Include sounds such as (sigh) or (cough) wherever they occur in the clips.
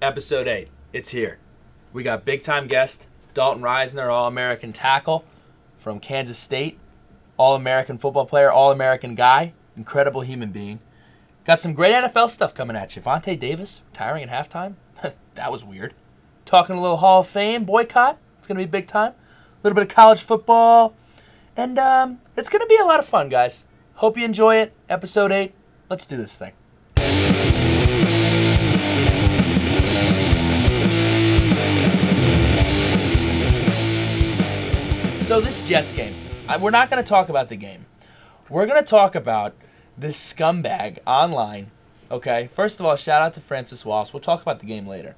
episode eight. It's here. We got big time guest Dalton Risner, All American tackle from Kansas State, All American football player, All American guy, incredible human being. Got some great NFL stuff coming at you. Vontae Davis retiring at halftime. (laughs) that was weird. Talking a little Hall of Fame boycott. It's gonna be big time. A little bit of college football, and um, it's gonna be a lot of fun, guys. Hope you enjoy it. Episode eight. Let's do this thing. So this Jets game, I, we're not going to talk about the game. We're going to talk about this scumbag online. Okay, first of all, shout out to Francis Wallace. We'll talk about the game later.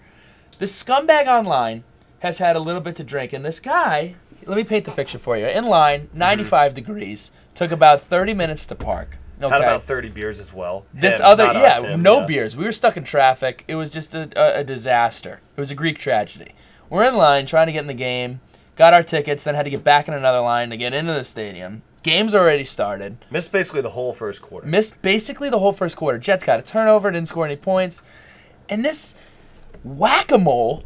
This scumbag online has had a little bit to drink, and this guy, let me paint the picture for you. In line, mm-hmm. 95 degrees, took about 30 minutes to park. Okay. Had about 30 beers as well. This Him, other, yeah, us, him, no yeah. beers. We were stuck in traffic. It was just a, a, a disaster. It was a Greek tragedy. We're in line trying to get in the game, got our tickets, then had to get back in another line to get into the stadium. Game's already started. Missed basically the whole first quarter. Missed basically the whole first quarter. Jets got a turnover, didn't score any points. And this whack a mole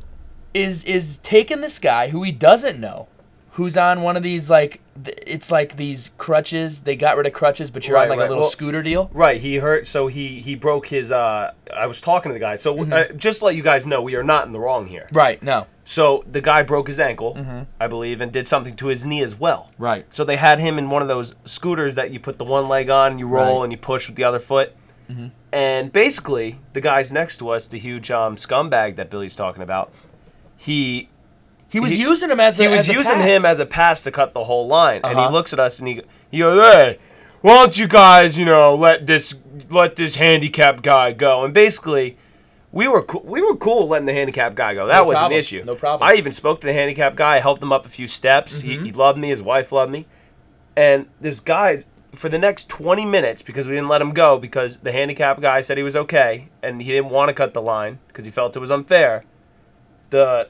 is is taking this guy who he doesn't know, who's on one of these like th- it's like these crutches. They got rid of crutches, but you're on like right. a little Well- scooter deal. Right, he hurt, so he he broke his. uh I was talking to the guy, so uh, just to let you guys know, we are not in the wrong here. Right, no. So the guy broke his ankle, I believe, and did something to his knee as well. Right. So they had him in one of those scooters that you put the one leg on, you roll, Right. and you push with the other foot. mm-hmm. And basically, the guys next to us, the huge um, scumbag that Billy's talking about, he He was He- using him as a he was as using pass. him as a pass to cut the whole line, and Uh-huh. he looks at us and he he goes, "Hey, why don't you guys, you know, let this let this handicapped guy go?" And basically, we were co- we were cool letting the handicapped guy go. That No was problem. an issue. No problem. I even spoke to the handicapped guy, I helped him up a few steps. He, Mm-hmm. he loved me. His wife loved me, and this guy's for the next 20 minutes because we didn't let him go because the handicapped guy said he was okay and he didn't want to cut the line because he felt it was unfair. The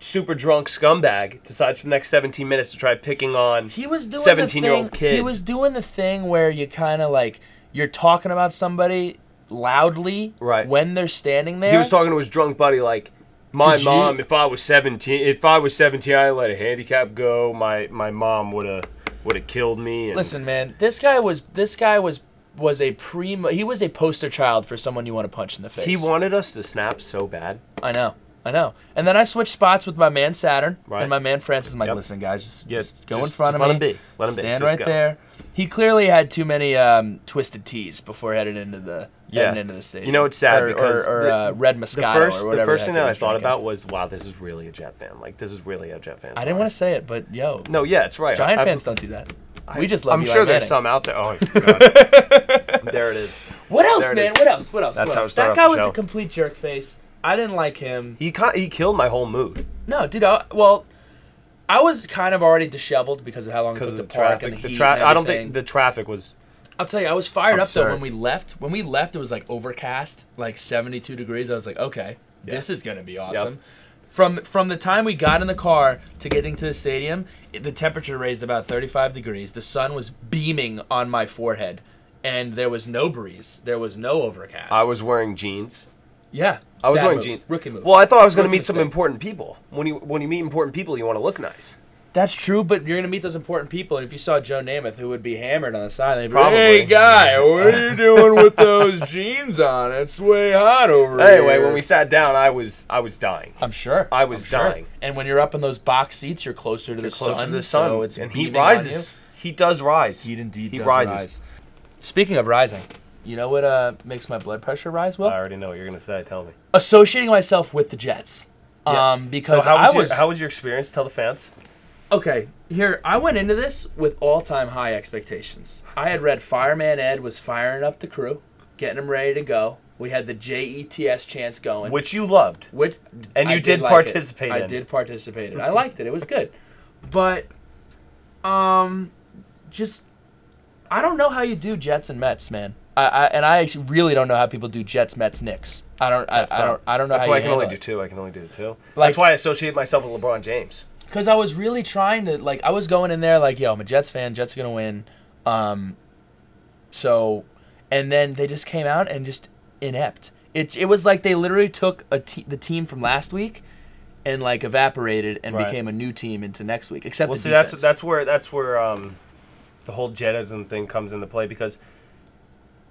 super drunk scumbag decides for the next 17 minutes to try picking on He was doing 17-year-old the thing, kids. He was doing the thing where you kind of like you're talking about somebody loudly Right. when they're standing there. He was talking to his drunk buddy like, "My Could you- mom, if I was 17, if I was 17, I'd let a handicap go. My my mom would have would have killed me." And Listen, man, this guy was this guy was was a primo. He was a poster child for someone you want to punch in the face. he wanted us to snap so bad. I know. I know. And then I switched spots with my man Saturn Right. and my man Francis. I'm like, Yep. listen, guys, just, Yeah, just go in front just of let me. him be. Let him be. Stand Just right go. there. He clearly had too many um, twisted tees before heading into the Yeah. heading into the stadium. You know, it's sad or, because or, or the- uh, red The first or the first thing that I thought drinking. about was, wow, this is really a Jet fan. Like this is really a Jet fan. I didn't want to say it, but yo, No, yeah, it's right. Giant I- fans don't do that. we just love I'm sure there's some out there. Oh, (laughs) I there it is. What else, man? What else? What else? That's what else? That guy was a complete jerk face. I didn't like him. He ca- he killed my whole mood. No, dude. I, well, I was kind of already disheveled because of how long it because took to the park traffic. and the, The heat tra- and I don't think the traffic was. I'll tell you, I was fired up though when we left. When we left, it was like overcast, like 72 degrees. I was like, okay, Yeah. this is gonna be awesome. From from the time we got in the car to getting to the stadium, it, the temperature raised about 35 degrees. The sun was beaming on my forehead, and there was no breeze. There was no overcast. I was wearing jeans. Yeah. I was wearing jeans. Rookie move. Well, I thought I was going to meet some important people. When you when you meet important people, you want to look nice. That's true, but you're gonna meet those important people, and if you saw Joe Namath, who would be hammered on the side, they'd be like, Probably. "Hey, guy, (laughs) what are you doing with those jeans on? It's way hot over there. Anyway, here." when we sat down, I was I was dying. I'm sure. I was I'm sure. dying. And when you're up in those box seats, you're closer to the Closer sun. to the sun, so it's and he rises. He does rise. Heat indeed He does rises. rise. Speaking of rising, you know what uh, makes my blood pressure rise? Well, I already know what you're going to say. Tell me. associating myself with the Jets. Yeah. Um, because so how was, I was your, how was your experience? Tell the fans. okay. Here, I went into this with all-time high expectations. I had read Fireman Ed was firing up the crew, getting them ready to go. We had the JETS chants going. Which you loved. Which And you did like participate it. I did participate in. I liked it. It was good, but um, just I don't know how you do Jets and Mets, man. I, I and I actually really don't know how people do Jets, Mets, Knicks. I don't. I, That's I don't. I don't know That's how why I can only handle do two. I can only do two. Like- That's why I associate myself with LeBron James. because I was really trying to like I was going in there like yo I'm a Jets fan Jets are gonna win um so and then they just came out and just inept It it was like they literally took a te- the team from last week and like evaporated and Right. became a new team into next week. Except Well, see, that's defense. that's where that's where um, the whole Jedism thing comes into play because,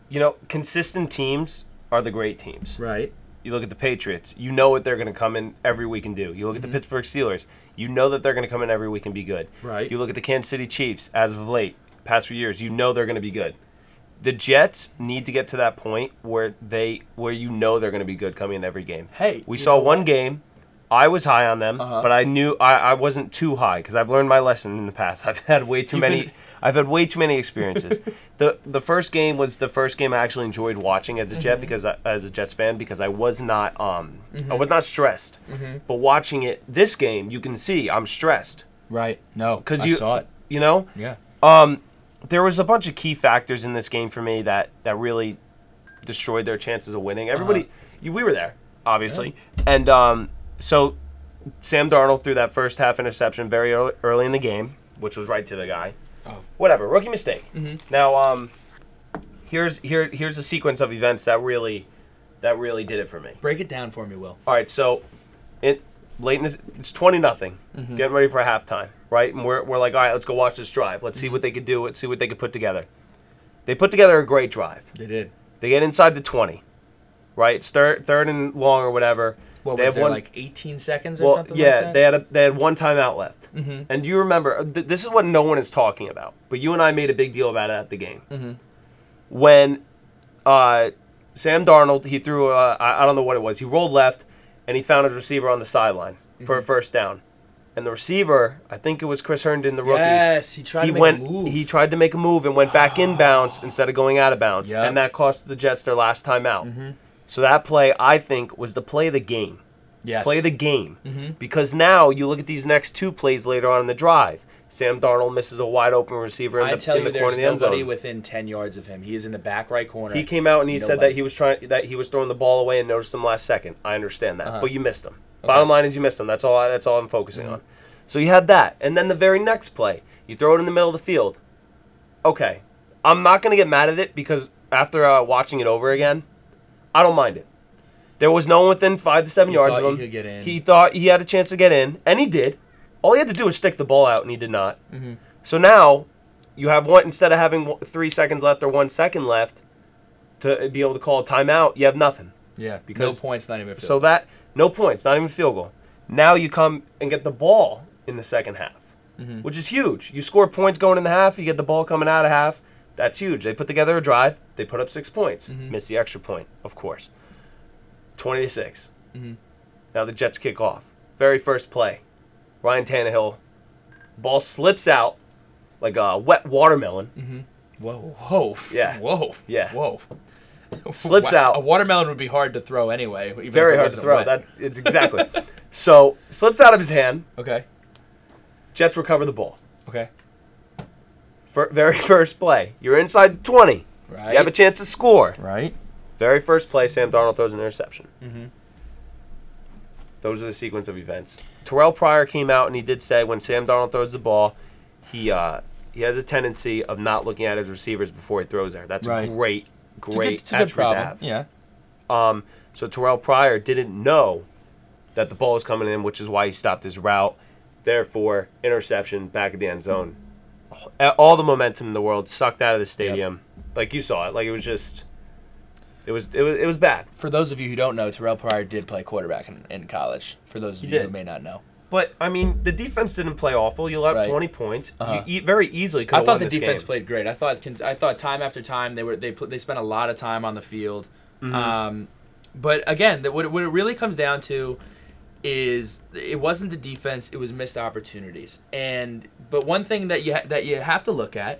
you know, consistent teams are the great teams. right. You look at the Patriots, you know what they're going to come in every week and do. You look at the Pittsburgh Steelers, you know that they're going to come in every week and be good. Right. You look at the Kansas City Chiefs as of late, past few years, you know they're going to be good. The Jets need to get to that point where they where you know they're going to be good coming in every game. Hey, we saw one game. I was high on them, Uh-huh. but I knew I, I wasn't too high because I've learned my lesson in the past. (laughs) I've had way too You've many. been- I've had way too many experiences. (laughs) the The first game was the first game I actually enjoyed watching as a Mm-hmm. Jet because I, as a Jets fan because I was not um I Mm-hmm. was not stressed. But watching it this game, you can see I'm stressed Right. No. Because you- saw it. you know. Yeah. Um, there was a bunch of key factors in this game for me that that really destroyed their chances of winning. Everybody, Uh-huh. you, we were there, obviously, and um, so Sam Darnold threw that first half interception very early, early in the game, which was right to the guy. Oh. Whatever, rookie mistake. Mhm. Now, um, here's here here's a sequence of events that really that really did it for me. Break it down for me, Will. All right, so it late in this, it's twenty nothing. Mm-hmm. Getting ready for halftime, right? And we're, we're like, all right, let's go watch this drive. Let's Mm-hmm. see what they could do. Let's see what they could put together. They put together a great drive. They did. They get inside the twenty, right? It's third third and long or whatever. What they was there one, like 18 seconds or well, something yeah, like that? they had a, they had one timeout left. Mhm. And you remember? uh, Th- this is what no one is talking about, but you and I made a big deal about it at the game. Mhm. When uh, Sam Darnold, he threw, uh, I, I don't know what it was, he rolled left and he found his receiver on the sideline for Mm-hmm. a first down. And the receiver, I think it was Chris Herndon, the rookie. Yes, he tried he to make went. a move. He tried to make a move and went back in bounds (gasps) instead of going out of bounds, Yep. and that cost the Jets their last time out. So that play, I think, was the play of the game yes. play the game. Mhm. Because now you look at these next two plays later on in the drive. Sam Darnold misses a wide open receiver in I the, tell in you, the corner of the end nobody within 10 yards of him. He is in the back right corner. He came out and he said that he was trying that he was throwing the ball away and noticed him last second. I understand that, Uh-huh. but you missed him. Okay. Mm-hmm. Bottom line is you missed him. That's all. I, that's all I'm focusing on. So you had that, and then the very next play, you throw it in the middle of the field. Okay, I'm not gonna get mad at it because after uh, watching it over again, I don't mind it. There was no one within five to seven You yards thought of him. could get in. He thought he had a chance to get in, and he did. All he had to do was stick the ball out, and he did not. Mm-hmm. So now you have one instead of having one- three seconds left or one second left to be able to call a timeout. You have nothing. yeah, because- no points, not even a So that no points, not even field goal. Now you come and get the ball in the second half, Mhm. which is huge. You score points going in the half, you get the ball coming out of half. That's huge. They put together a drive. They put up six points. Mhm. Miss the extra point, of course. Twenty to 6 Mhm. Now the Jets kick off. Very first play, Ryan Tannehill, ball slips out like a wet watermelon. Mhm. Whoa, whoa. Yeah. Whoa. Yeah. Whoa. (laughs) Slips Wa- out. A watermelon would be hard to throw anyway. Even Very hard to throw. wet. That it's exactly. (laughs) so slips out of his hand. Okay. Jets recover the ball. Okay. Very (laughs) first play. You're inside the 20. Right. You have a chance to score. right. Very first play, Sam Darnold throws an interception. Mm-hmm. Those are the sequence of events. Terrell Pryor came out and he did say when Sam Darnold throws the ball, he uh, he has a tendency of not looking at his receivers before he throws there. That's Right. a great, It's a good, great it's a attribute to have. Yeah. Um, so Terrell Pryor didn't know that the ball was coming in, which is why he stopped his route. Therefore, interception back at the end zone. All the momentum in the world sucked out of the stadium. Like you saw it. Like it was just, it was it was it was bad. For those of you who don't know, Terrell Pryor did play quarterback in, in college. For those of He you who may not know. But I mean, the defense didn't play awful. You let up Right. twenty points. Uh-huh. You very easily could I thought the defense game. played great. I thought I thought time after time they were they they spent a lot of time on the field. Mm-hmm. Um, but again, the, what what it really comes down to is it wasn't the defense; it was missed opportunities. And but one thing that you ha- that you have to look at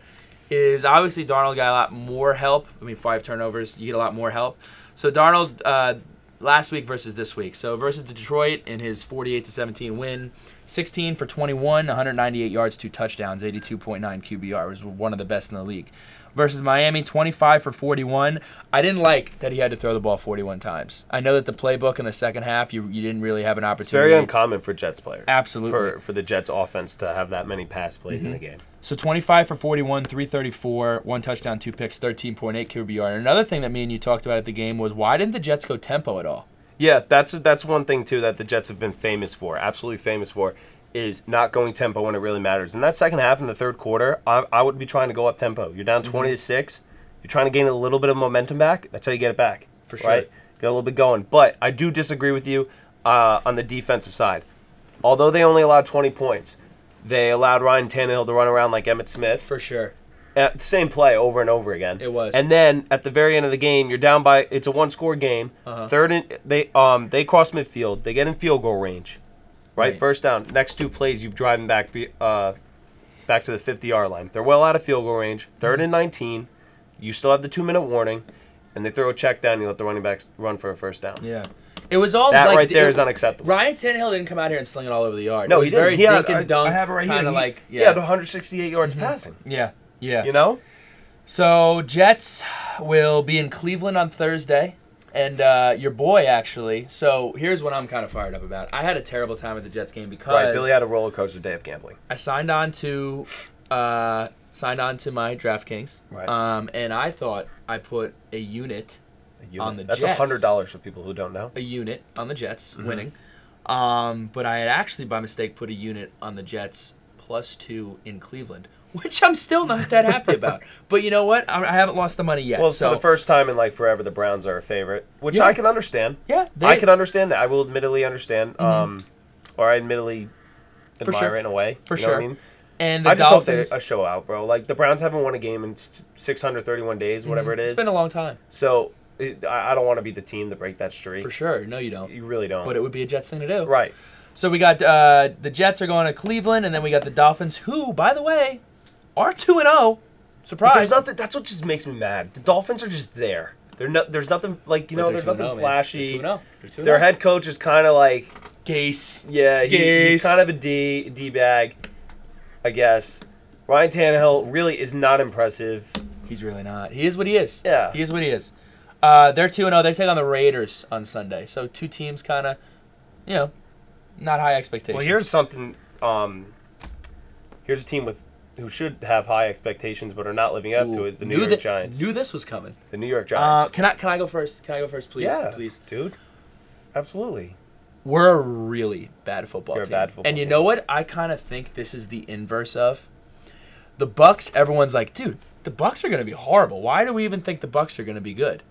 is obviously Darnold got a lot more help. I mean, five turnovers, you get a lot more help. So Darnold uh, last week versus this week. So versus Detroit in his 48 to 17 win, 16 for 21, 198 yards, two touchdowns, 82.9 QBR. Was one of the best in the league. Versus Miami, 25 for 41. I didn't like that he had to throw the ball 41 times. I know that the playbook in the second half, you, you didn't really have an It's opportunity. very uncommon for Jets players. Absolutely. For for the Jets offense to have that many pass plays in a mm-hmm. game. So 25 for 41, 334, one touchdown, two picks, 13.8 QBR. And another thing that me and you talked about at the game was why didn't the Jets go tempo at all? Yeah, that's that's one thing too that the Jets have been famous for, absolutely famous for, is not going tempo when it really matters. In that second half in the third quarter, I, I would be trying to go up tempo. You're down 20 to six. You're trying to gain a little bit of momentum back. That's how you get it back. For sure. Right? Get a little bit going. But I do disagree with you uh, on the defensive side. Although they only allowed 20 points, they allowed Ryan Tannehill to run around like Emmitt Smith. For sure. Uh, the same play over and over again. It was. And then at the very end of the game, you're down by. It's a one-score game. Uh-huh. Third and they um they cross midfield. They get in field goal range. Right, Right. first down. Next two plays, you drive them back uh back to the 50-yard line. They're well out of field goal range. 3rd and 19. You still have the two-minute warning, and they throw a check down. You let the running backs run for a first down. Yeah. It was all That like, right there it- is unacceptable. Ryan Tannehill didn't come out here and sling it all over the yard. No, it was he didn't. very He had, dink and dunk. I have it right here. He- like He yeah, had 168 yards passing. yeah, yeah. You know? So Jets will be in Cleveland on Thursday, and uh, your boy actually. So here's what I'm kind of fired up about. I had a terrible time at the Jets game because Right. Billy had a roller coaster day of gambling. I signed on to uh, signed on to my DraftKings, Right. um, and I thought I put a unit You On the Jets. That's Jets. hundred dollars for people who don't know. a unit on the Jets Mm-hmm. winning. Um, but I had actually by mistake put a unit on the Jets plus two in Cleveland, which I'm still not that happy about. But you know what? I, I haven't lost the money yet. Well, so for the first time in like forever, the Browns are a favorite, which Yeah. I can understand. yeah, they, I can understand that. I will admittedly understand, um, or I admittedly admire sure. it in a way. For you know what sure. I mean, and the I just Dolphins. hope they a show out, bro. Like the Browns haven't won a game in 631 days, whatever it is. Mm-hmm. It's been a long time so it, I, I don't want to be the team to break that streak. for sure. No, you don't. You really don't. But it would be a Jets thing to do. right. So we got uh, the Jets are going to Cleveland, and then we got the Dolphins, who, by the way, are two and zero. But Surprise! there's nothing. That's what just makes me mad. The Dolphins are just there. They're not. There's nothing like you know. There's nothing flashy. They're 2 0. Their head coach is kind of like Gase. Yeah, he, he's kind of a D D bag, I guess. Ryan Tannehill really is not impressive. He's really not. He is what he is. Yeah. He is what he is. Uh, they're 2 and 0. They take on the Raiders on Sunday. So two teams kind of, you know, not high expectations. Well, here's something. Um, here's a team with who should have high expectations but are not living up to Ooh, it. Is the New York that- Giants. Knew this was coming. the New York Uh, Giants. can I can I go first? Can I go first, please? yeah, Please. dude. Absolutely. We're a really bad football You're a team. bad football and you team. know what? I kind of think this is the inverse of the Bucks. Everyone's like, dude, the Bucks are going to be horrible. Why do we even think the Bucks are going to be good?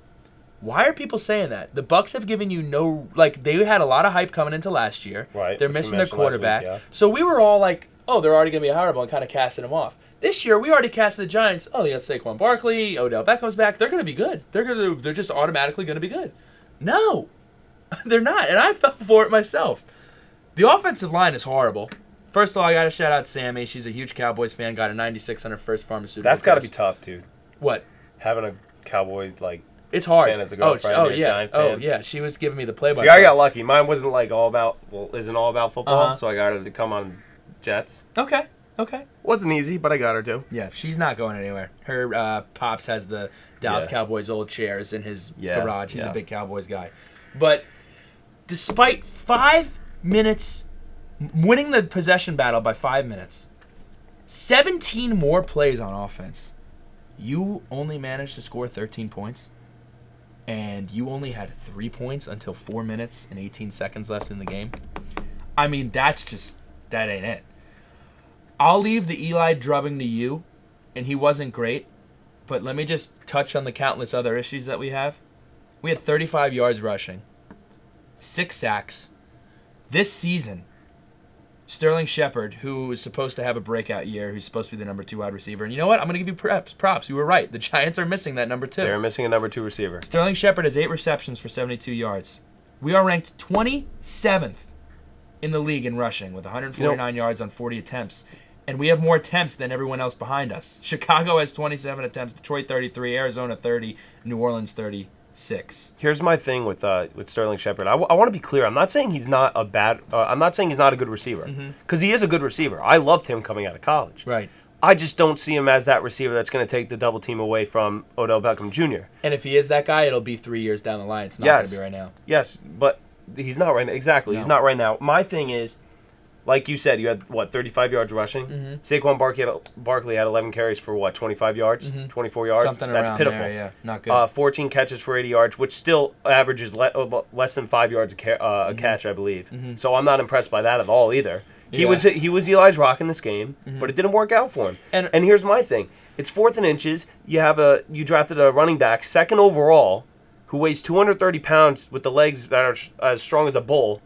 Why are people saying that? The Bucks have given you no like they had a lot of hype coming into last year. Right, They're missing their last week, quarterback. yeah. So we were all like, oh, they're already going to be horrible and kind of casting them off. This year we already casted the Giants. Oh, they got Saquon Barkley, Odell Beckham's back. They're going to be good. They're going to they're just automatically going to be good. No. (laughs) they're not. And I fell for it myself. The offensive line is horrible. First of all, I got to shout out Sammy. She's a huge Cowboys fan. Got a 96 on her first pharmaceutical. That's got to be tough, dude. What? Having a Cowboy like. It's hard. Fan as a oh, girlfriend, oh a yeah. Oh yeah. She was giving me the play. See, I got lucky. Mine wasn't like all about. Well, isn't all about football. Uh-huh. So I got her to come on Jets. Okay. Okay. Wasn't easy, but I got her to. Yeah, she's not going anywhere. Her uh, pops has the Dallas Yeah. Cowboys old chairs in his Yeah, garage. He's yeah. a big Cowboys guy. But despite five minutes, m- winning the possession battle by five minutes, 17 more plays on offense, you only managed to score 13 points. And you only had three points until four minutes and 18 seconds left in the game. I mean, that's just, that ain't it. I'll leave the Eli drubbing to you, and he wasn't great. But let me just touch on the countless other issues that we have. We had 35 yards rushing, six sacks. This season, Sterling Shepard, who is supposed to have a breakout year, who's supposed to be the number two wide receiver, and you know what? I'm going to give you props. Props. You were right. The Giants are missing that number two. They're missing a number two receiver. Sterling Shepard has eight receptions for 72 yards. We are ranked 27th in the league in rushing with 149 yards on 40 attempts. And we have more attempts than everyone else behind us. Chicago has 27 attempts, Detroit 33, Arizona 30, New Orleans 36. Here's my thing with uh, with Sterling Shepard. I, w- I want to be clear. I'm not saying he's not a bad. Uh, I'm not saying he's not a good receiver because he is a good receiver. I loved him coming out of college. Right. I just don't see him as that receiver that's going to take the double team away from Odell Beckham Jr. And if he is that guy, it'll be three years down the line. It's not Yes. going to be right now. Yes, but he's not right now. Exactly, he's not right now. My thing is, like you said, you had what 35 yards rushing. Mm-hmm. Saquon Barkley had, Barkley had 11 carries for what 25 yards, 24 yards. Mm-hmm. Something that's around pitiful. there. Yeah. Not good. Uh, 14 catches for 80 yards, which still averages le- uh, less than five yards a, ca- uh, a catch, I believe. So I'm not impressed by that at all either. He Mm-hmm. Yeah. Mm-hmm. was he was Eli's rock in this game, but it didn't work out for him. And- and here's my thing: it's fourth and inches. You have a you drafted a running back second overall, who weighs 230 pounds with the legs that are as strong as a bull,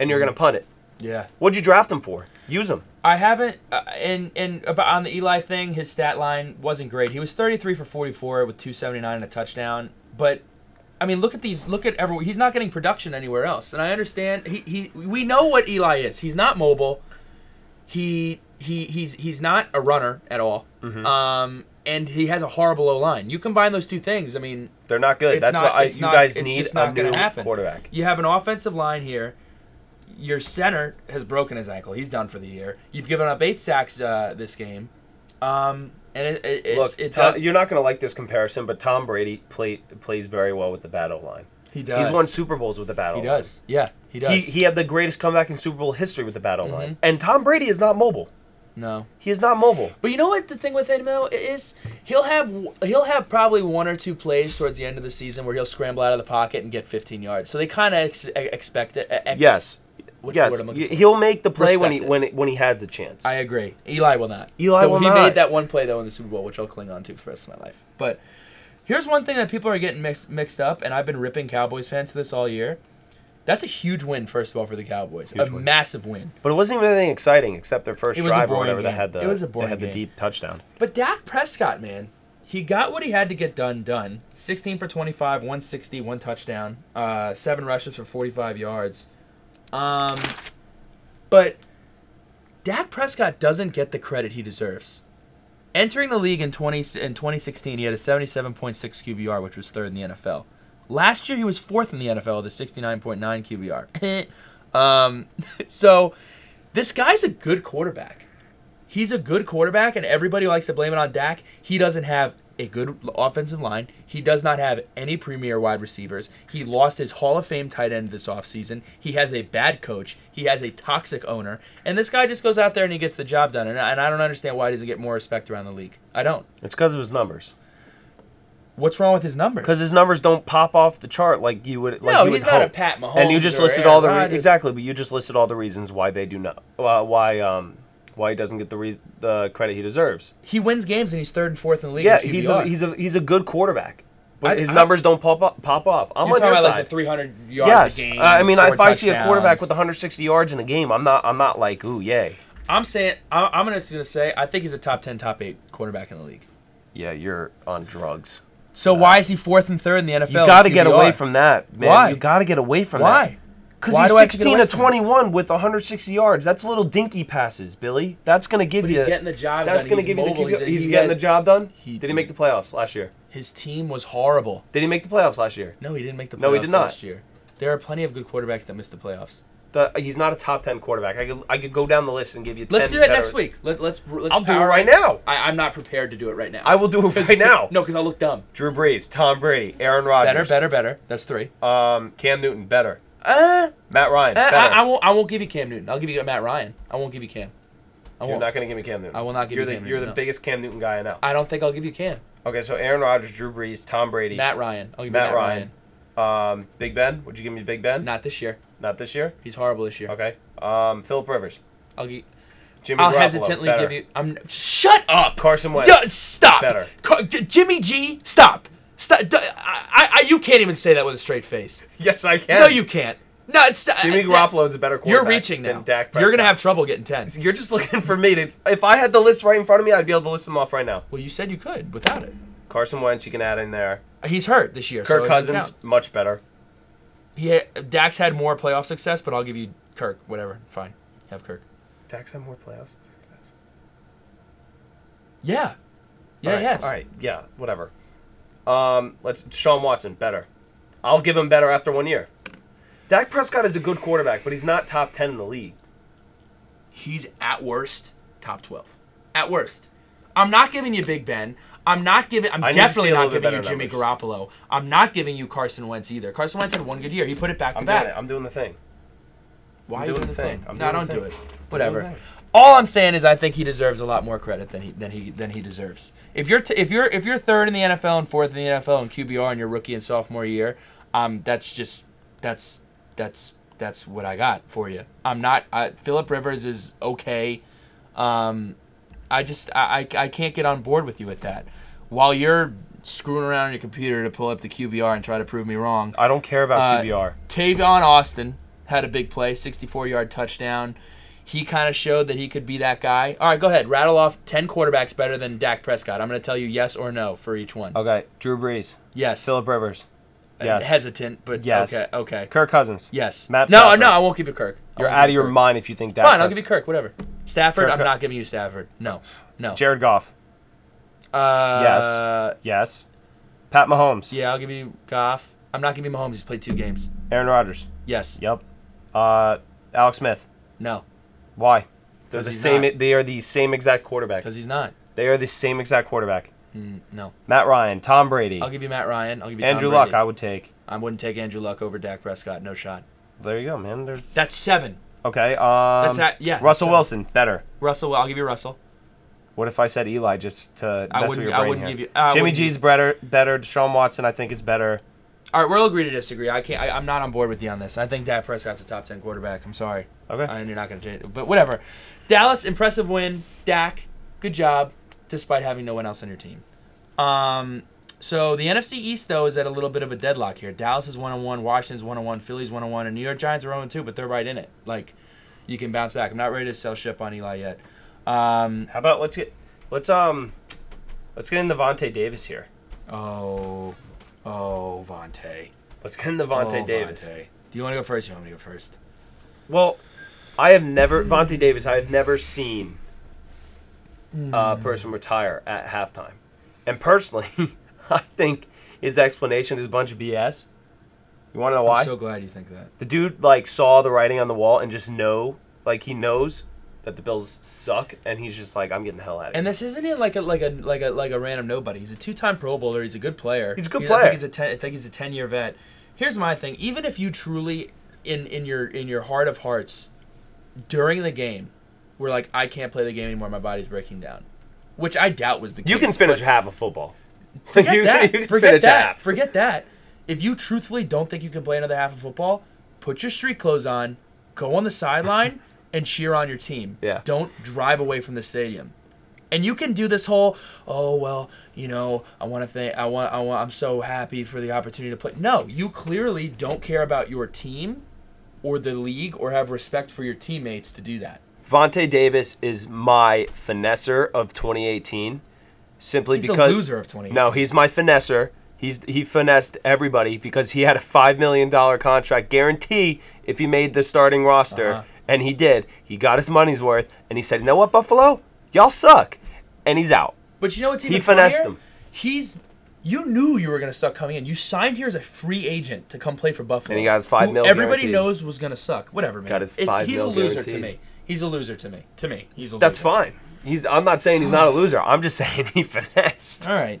and you're gonna punt it. Yeah. What'd you draft him for? Use him. I haven't, uh, and and about on the Eli thing, his stat line wasn't great. He was 33 for 44 with 279 and a touchdown. But I mean, look at these. Look at everyone. He's not getting production anywhere else. And I understand. He, he we know what Eli is. He's not mobile. He he he's he's not a runner at all. Mm-hmm. Um, and he has a horrible O line. You combine those two things. I mean, They're not good. That's not- why I, you not- guys need just a not new gonna happen. quarterback. You have an offensive line here. Your center has broken his ankle. He's done for the year. You've given up eight sacks uh, this game. Um, and it, it, it's, Look, it Tom, does- you're not going to like this comparison, but Tom Brady play, plays very well with the battle line. he does. He's won Super Bowls with the battle He line. does. Yeah, he does. He, he had the greatest comeback in Super Bowl history with the battle Mm-hmm. line. And Tom Brady is not mobile. no. He is not mobile. But you know what the thing with him though is he'll have he'll have probably one or two plays towards the end of the season where he'll scramble out of the pocket and get 15 yards. So they kind of ex- expect it. Ex- yes. What's the word I'm looking for? He'll make the play when he Respect it. when it, when he has the chance. I agree. Eli will not. Eli Though will he not. made that one play though in the Super Bowl, which I'll cling on to for the rest of my life. But here's one thing that people are getting mixed mixed up, and I've been ripping Cowboys fans to this all year. That's a huge win, first of all, for the Cowboys. Huge a win. massive win. but it wasn't even anything exciting except their first It was a drive or boring whatever that had the It was a they boring had the game. deep touchdown. But Dak Prescott, man, he got what he had to get done done. 16 for 25, 160, one touchdown, uh, seven rushes for 45 yards. Um, but Dak Prescott doesn't get the credit he deserves. Entering the league in 20 in 2016, he had a 77.6 QBR, which was third in the NFL. Last year, he was fourth in the NFL with a 69.9 QBR. (laughs) um, (laughs) so this guy's a good quarterback. He's a good quarterback, and everybody likes to blame it on Dak. He doesn't have a good offensive line. He does not have any premier wide receivers. He lost his Hall of Fame tight end this offseason. He has a bad coach. He has a toxic owner. And this guy just goes out there and he gets the job done. And I, and I don't understand why he doesn't get more respect around the league. I don't. It's because of his numbers. What's wrong with his numbers? Because his numbers don't pop off the chart like you would. Like no, you he's would not a. Pat Mahomes. And you just listed all the re- exactly, but you just listed all the reasons why they do not. Uh, why um why he doesn't get the re- the credit he deserves. He wins games and he's third and fourth in the league. Yeah, he's a he's a he's a good quarterback, but I- his I- numbers don't pop up, pop off. I'm on your talking about side. like the 300 yards yes, a game. Uh, I mean, if I see a quarterback with 160 yards in a game, I'm not I'm not like ooh yay. I'm saying I'm gonna just gonna say I think he's a top ten, top eight quarterback in the league. Yeah, you're on drugs. So why is he fourth and third in the NFL? You got to get away from that, man. Why? You got to get away from that. Why? Because he's do I have to get 16 to 21 with 160 yards. That's little dinky passes, Billy. That's going to give But you. he's getting the job That's done. going to He's give you the. mobile. He's, He's he getting has- the job done. he- Did he make the playoffs last year? His team was horrible. Did he make the playoffs last year? No, he didn't make the playoffs No, he did not. last year. There are plenty of good quarterbacks that missed the playoffs. The, he's not a top 10 quarterback. I could, I could go down the list and give you. 10 Let's do that better- next week. Let, let's let's. I'll do it right now. I, I'm not prepared to do it right now. I will do it (laughs) right now. (laughs) no, because I'll look dumb. Drew Brees, Tom Brady, Aaron Rodgers. Better, better, better. That's three. Um, Cam Newton, better. Uh, Matt Ryan, I. I, I won't. I won't give you Cam Newton. I'll give you Matt Ryan. I won't give you Cam. I You're won't. not going to give me Cam Newton. I will not give you're you the, Cam You're Newton, the no. biggest Cam Newton guy I know. I don't think I'll give you Cam. Okay, so Aaron Rodgers, Drew Brees, Tom Brady, Matt Ryan. I'll give Matt you Matt Ryan. Ryan. um, Big Ben. Would you give me Big Ben? Not this year. Not this year. He's horrible this year. Okay. Um, Philip Rivers, I'll give. Jimmy I'll Garoppolo, hesitantly better. give you. I'm. Shut up. Carson Wentz. Yeah, stop. Better. Car- Jimmy G. Stop. Stop. D- I, I, you can't even say that with a straight face. Yes, I can. No, you can't. No, it's Jimmy uh, Garoppolo is a better quarterback. You're reaching now. Dak You're gonna have trouble getting ten. You're just (laughs) looking for me to. If I had the list right in front of me, I'd be able to list them off right now. Well, you said you could without it. Carson Wentz, you can add in there. He's hurt this year. so Kirk doesn't Cousins, much better. He Dak's had more playoff success, but I'll give you Kirk. Whatever. Fine. Have Kirk. Dak's had more playoffs. success. Yeah. Yeah. All right, Yes. All right. Yeah. Whatever. Um, let's. Sean Watson, better. I'll give him better after one year. Dak Prescott is a good quarterback, but he's not top ten in the league. He's at worst top 12. At worst. I'm not giving you Big Ben. I'm not giving. I'm I to definitely not giving you Jimmy numbers. Garoppolo. I'm not giving you Carson Wentz either. Carson Wentz had one good year. He put it back to I'm doing back. it. I'm doing the thing. Why I'm are you doing doing the thing. thing? I'm no, doing don't the do it. Whatever. Doing the thing. All I'm saying is I think he deserves a lot more credit than he than he than he deserves. If you're t- if you're if you're third in the NFL and fourth in the NFL and QBR in your rookie and sophomore year, um, that's just that's that's that's what I got for you. I'm not. I, Philip Rivers is okay. Um, I just I, I I can't get on board with you with that. While you're screwing around on your computer to pull up the QBR and try to prove me wrong, I don't care about uh, QBR. Tavon Austin had a big play, 64 yard touchdown. He kind of showed that he could be that guy. All right, go ahead. Rattle off 10 quarterbacks better than Dak Prescott. I'm going to tell you yes or no for each one. Okay, Drew Brees, yes. Philip Rivers, Uh, yes, Hesitant, but Yes. okay. Okay. Kirk Cousins. Yes. Matt no, Stafford. no, I won't give you Kirk. I You're out of your Kirk. mind if you think Dak. Fine, I'll give you Kirk, whatever. Stafford, Kirk- I'm not giving you Stafford. No. No. Jared Goff. Uh, Yes. Pat Mahomes. Yeah, I'll give you Goff. I'm not giving you Mahomes. He's played two games. Aaron Rodgers. Yes. Yep. Uh, Alex Smith. No. Why? They're the he's same. not. They are the same exact quarterback. Because he's not. They are the same exact quarterback. Mm, no. Matt Ryan, Tom Brady, I'll give you Matt Ryan. I'll give you Andrew Tom Luck. Brady. I would take. I wouldn't take Andrew Luck over Dak Prescott. No shot. There you go, man. There's That's seven. okay. Um, That's at- yeah, Russell Wilson, better. Russell, I'll give you Russell. What if I said Eli just to I mess with wouldn't- your I brain wouldn't here? give you- I Jimmy wouldn't G's better. Better. Deshaun Watson, I think, is better. All right, we'll agree to disagree. I can't. I, I'm not on board with you on this. I think Dak Prescott's a top ten quarterback. I'm sorry. Okay. And you're not going to change it. But whatever. Dallas, impressive win. Dak, good job, despite having no one else on your team. Um, so the NFC East though is at a little bit of a deadlock here. Dallas is one on one, Washington's one on one, Philly's one on one, and New York Giants are 0 2, but they're right in it. Like, you can bounce back. I'm not ready to sell ship on Eli yet. Um, How about let's get let's um let's get in Devontae Davis here. oh, oh, Vontae. Let's get into Devontae oh, Davis. Vontae. Do you want to go first? You want me to go first? Well, I have never Vontae Davis. I have never seen a hmm. person retire at halftime, and personally, (laughs) I think his explanation is a bunch of BS. You want to know why? I'm so glad you think that. the dude like saw the writing on the wall and just know, like he knows that the Bills suck, and he's just like, I'm getting the hell out of here. And this isn't even like a like a like a like a random nobody. He's a two-time Pro Bowler. He's a good player. He's a good I player. think he's a ten, I think he's a ten-year vet. Here's my thing: even if you truly, in in your in your heart of hearts, during the game, were like, I can't play the game anymore. My body's breaking down, which I doubt was the case. you can finish half a football. (laughs) Forget You- that. you can Forget finish that. half. Forget that. If you truthfully don't think you can play another half of football, put your street clothes on, go on the sideline, and cheer on your team. Yeah. Don't drive away from the stadium. And you can do this whole, oh well, you know, I want to think, I want, I want, I'm so happy for the opportunity to play. No, you clearly don't care about your team, or the league, or have respect for your teammates to do that. Vontae Davis is my finesser of 2018, simply He's because loser of 2018. No, he's my finesser. He's he finessed everybody because he had a five million dollar contract guarantee if he made the starting roster, Uh-huh. And he did. He got his money's worth, and he said, "You know what, Buffalo, y'all suck," and he's out. But you know what's even He finessed funnier? him. He's you knew you were gonna suck coming in. You signed here as a free agent to come play for Buffalo. And he got his five who mil Everybody guaranteed. knows was gonna suck. Whatever, man. Got his five he's mil a loser to me. He's a loser to me. To me, he's a loser. That's fine. He's. I'm not saying he's not a loser. I'm just saying he (laughs) finessed. All right.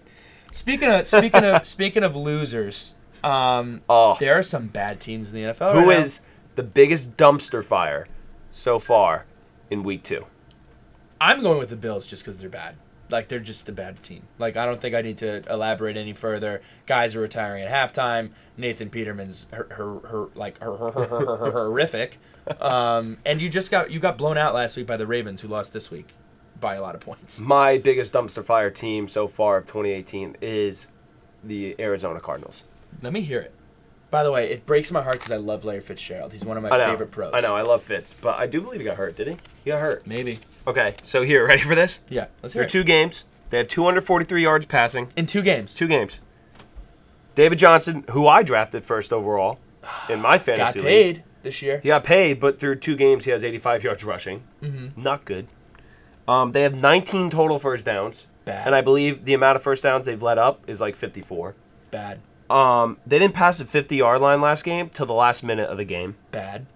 Speaking of speaking of speaking of losers, um, Oh. there are some bad teams in the NFL. Who right now. is the biggest dumpster fire so far in week two? I'm going with the Bills just because they're bad. Like they're just a bad team. Like I don't think I need to elaborate any further. Guys are retiring at halftime. Nathan Peterman's her, her, her like her, her, her, her, her, horrific. (laughs) Um, and you just got you got blown out last week by the Ravens, who lost this week by a lot of points. My biggest dumpster fire team so far of 2018 is the Arizona Cardinals. Let me hear it. By the way, it breaks my heart because I love Larry Fitzgerald. He's one of my I know. favorite pros. I know. I love Fitz, but I do believe he got hurt. Did he? He got hurt. Maybe. Okay, so here, (laughs) ready for this? Yeah. Let's hear They're it. two games. They have 243 yards passing. in two games. Two games. David Johnson, who I drafted first overall in my got fantasy league, Got paid this year. he got paid, but through two games he has 85 yards rushing. Mm-hmm. Not good. Um, they have 19 total first downs, Bad. and I believe the amount of first downs they've let up is like 54. Bad. Um, they didn't pass the 50 yard line last game till the last minute of the game, Bad.